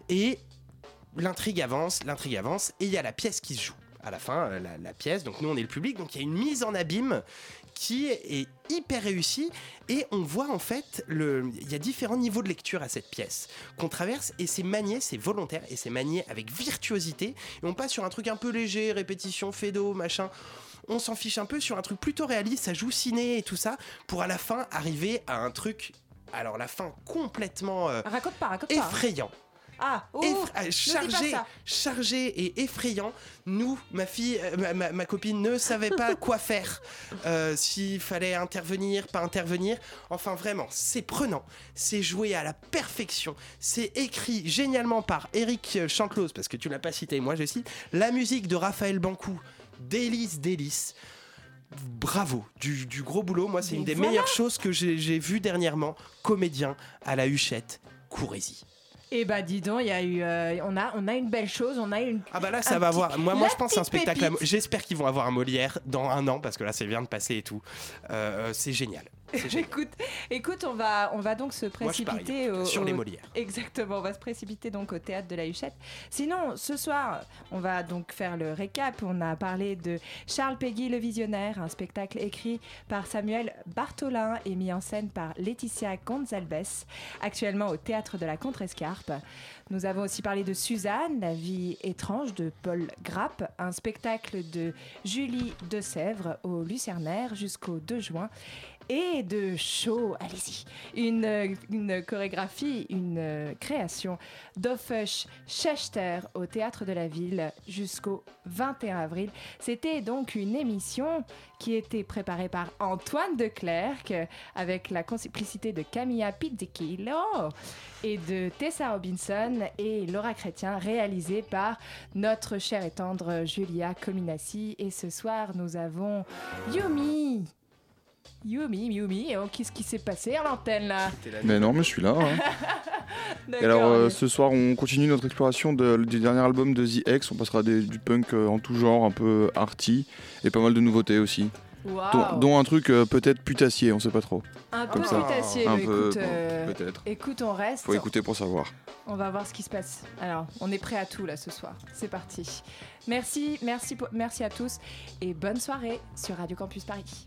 [SPEAKER 8] Et l'intrigue avance, l'intrigue avance, et il y a la pièce qui se joue. À la fin, euh, la, la pièce, donc nous on est le public, donc il y a une mise en abîme qui est hyper réussie et on voit en fait le il y a différents niveaux de lecture à cette pièce qu'on traverse et c'est manié c'est volontaire et c'est manié avec virtuosité et on passe sur un truc un peu léger répétition fédo machin on s'en fiche un peu sur un truc plutôt réaliste ça joue ciné et tout ça pour à la fin arriver à un truc alors la fin complètement euh,
[SPEAKER 7] Raconte pas, raconte pas.
[SPEAKER 8] effrayant
[SPEAKER 7] Ah, oh,
[SPEAKER 8] Effra- chargé, chargé et effrayant. Nous, ma fille, euh, ma, ma- ma copine ne savait pas quoi faire. Euh, S'il fallait intervenir, pas intervenir. Enfin, vraiment, c'est prenant. C'est joué à la perfection. C'est écrit génialement par Eric Chanteloz, parce que tu l'as pas cité, moi je cite. La musique de Raphaël Bancou. Délice, délice. Bravo, du, du gros boulot. Moi, c'est une des
[SPEAKER 7] voilà.
[SPEAKER 8] meilleures choses que j'ai vues dernièrement. Comédien à la Huchette, Courrézy.
[SPEAKER 7] Eh bah dis donc, il y a eu, euh, on a, on a une belle chose, on a une.
[SPEAKER 8] Ah bah là ça va avoir. Moi, moi je pense que c'est un spectacle. J'espère qu'ils vont avoir un Molière dans un an parce que là c'est vient de passer et tout. Euh, c'est génial.
[SPEAKER 7] Écoute, écoute, on va, on va donc se
[SPEAKER 8] Moi, je parie,
[SPEAKER 7] précipiter au-
[SPEAKER 8] sur les
[SPEAKER 7] au-
[SPEAKER 8] Molières.
[SPEAKER 7] Exactement, on va se précipiter donc au théâtre de la Huchette. Sinon, ce soir, on va donc faire le récap. On a parlé de Charles Peggy le Visionnaire, un spectacle écrit par Samuel Bartholin et mis en scène par Laetitia Gonzalez, actuellement au théâtre de la Contrescarpe. Nous avons aussi parlé de Suzanne, la vie étrange de Paul Grappe, un spectacle de Julie De Sèvres au Lucernaire jusqu'au 2 juin et de show, allez-y, une, une chorégraphie, une euh, création d'Offesh Schechter au Théâtre de la Ville jusqu'au 21 avril. C'était donc une émission qui était préparée par Antoine de Clercq avec la complicité de Camilla Pizzichillo et de Tessa Robinson et Laura Chrétien, réalisée par notre chère et tendre Julia Cominassi. Et ce soir, nous avons Yumi. Yumi, Yumi, oh, qu'est-ce qui s'est passé à l'antenne là
[SPEAKER 14] Mais non, mais je suis là. hein. Et alors, euh, ce soir, on continue notre exploration de- du dernier album de The X. On passera des- du punk euh, en tout genre, un peu arty, et pas mal de nouveautés aussi.
[SPEAKER 7] Waouh.
[SPEAKER 14] Dont, dont un truc euh, peut-être putassier, on sait pas trop.
[SPEAKER 7] Un
[SPEAKER 14] Comme
[SPEAKER 7] peu
[SPEAKER 14] ça.
[SPEAKER 7] putassier,
[SPEAKER 14] Un
[SPEAKER 7] mais
[SPEAKER 14] peu,
[SPEAKER 7] écoute,
[SPEAKER 14] bon,
[SPEAKER 7] euh,
[SPEAKER 14] peut-être.
[SPEAKER 7] écoute, on reste.
[SPEAKER 14] Faut écouter pour savoir.
[SPEAKER 7] On va voir ce qui se passe. Alors, on est prêt à tout là ce soir. C'est parti. Merci, merci, merci à tous et bonne soirée sur Radio Campus Paris.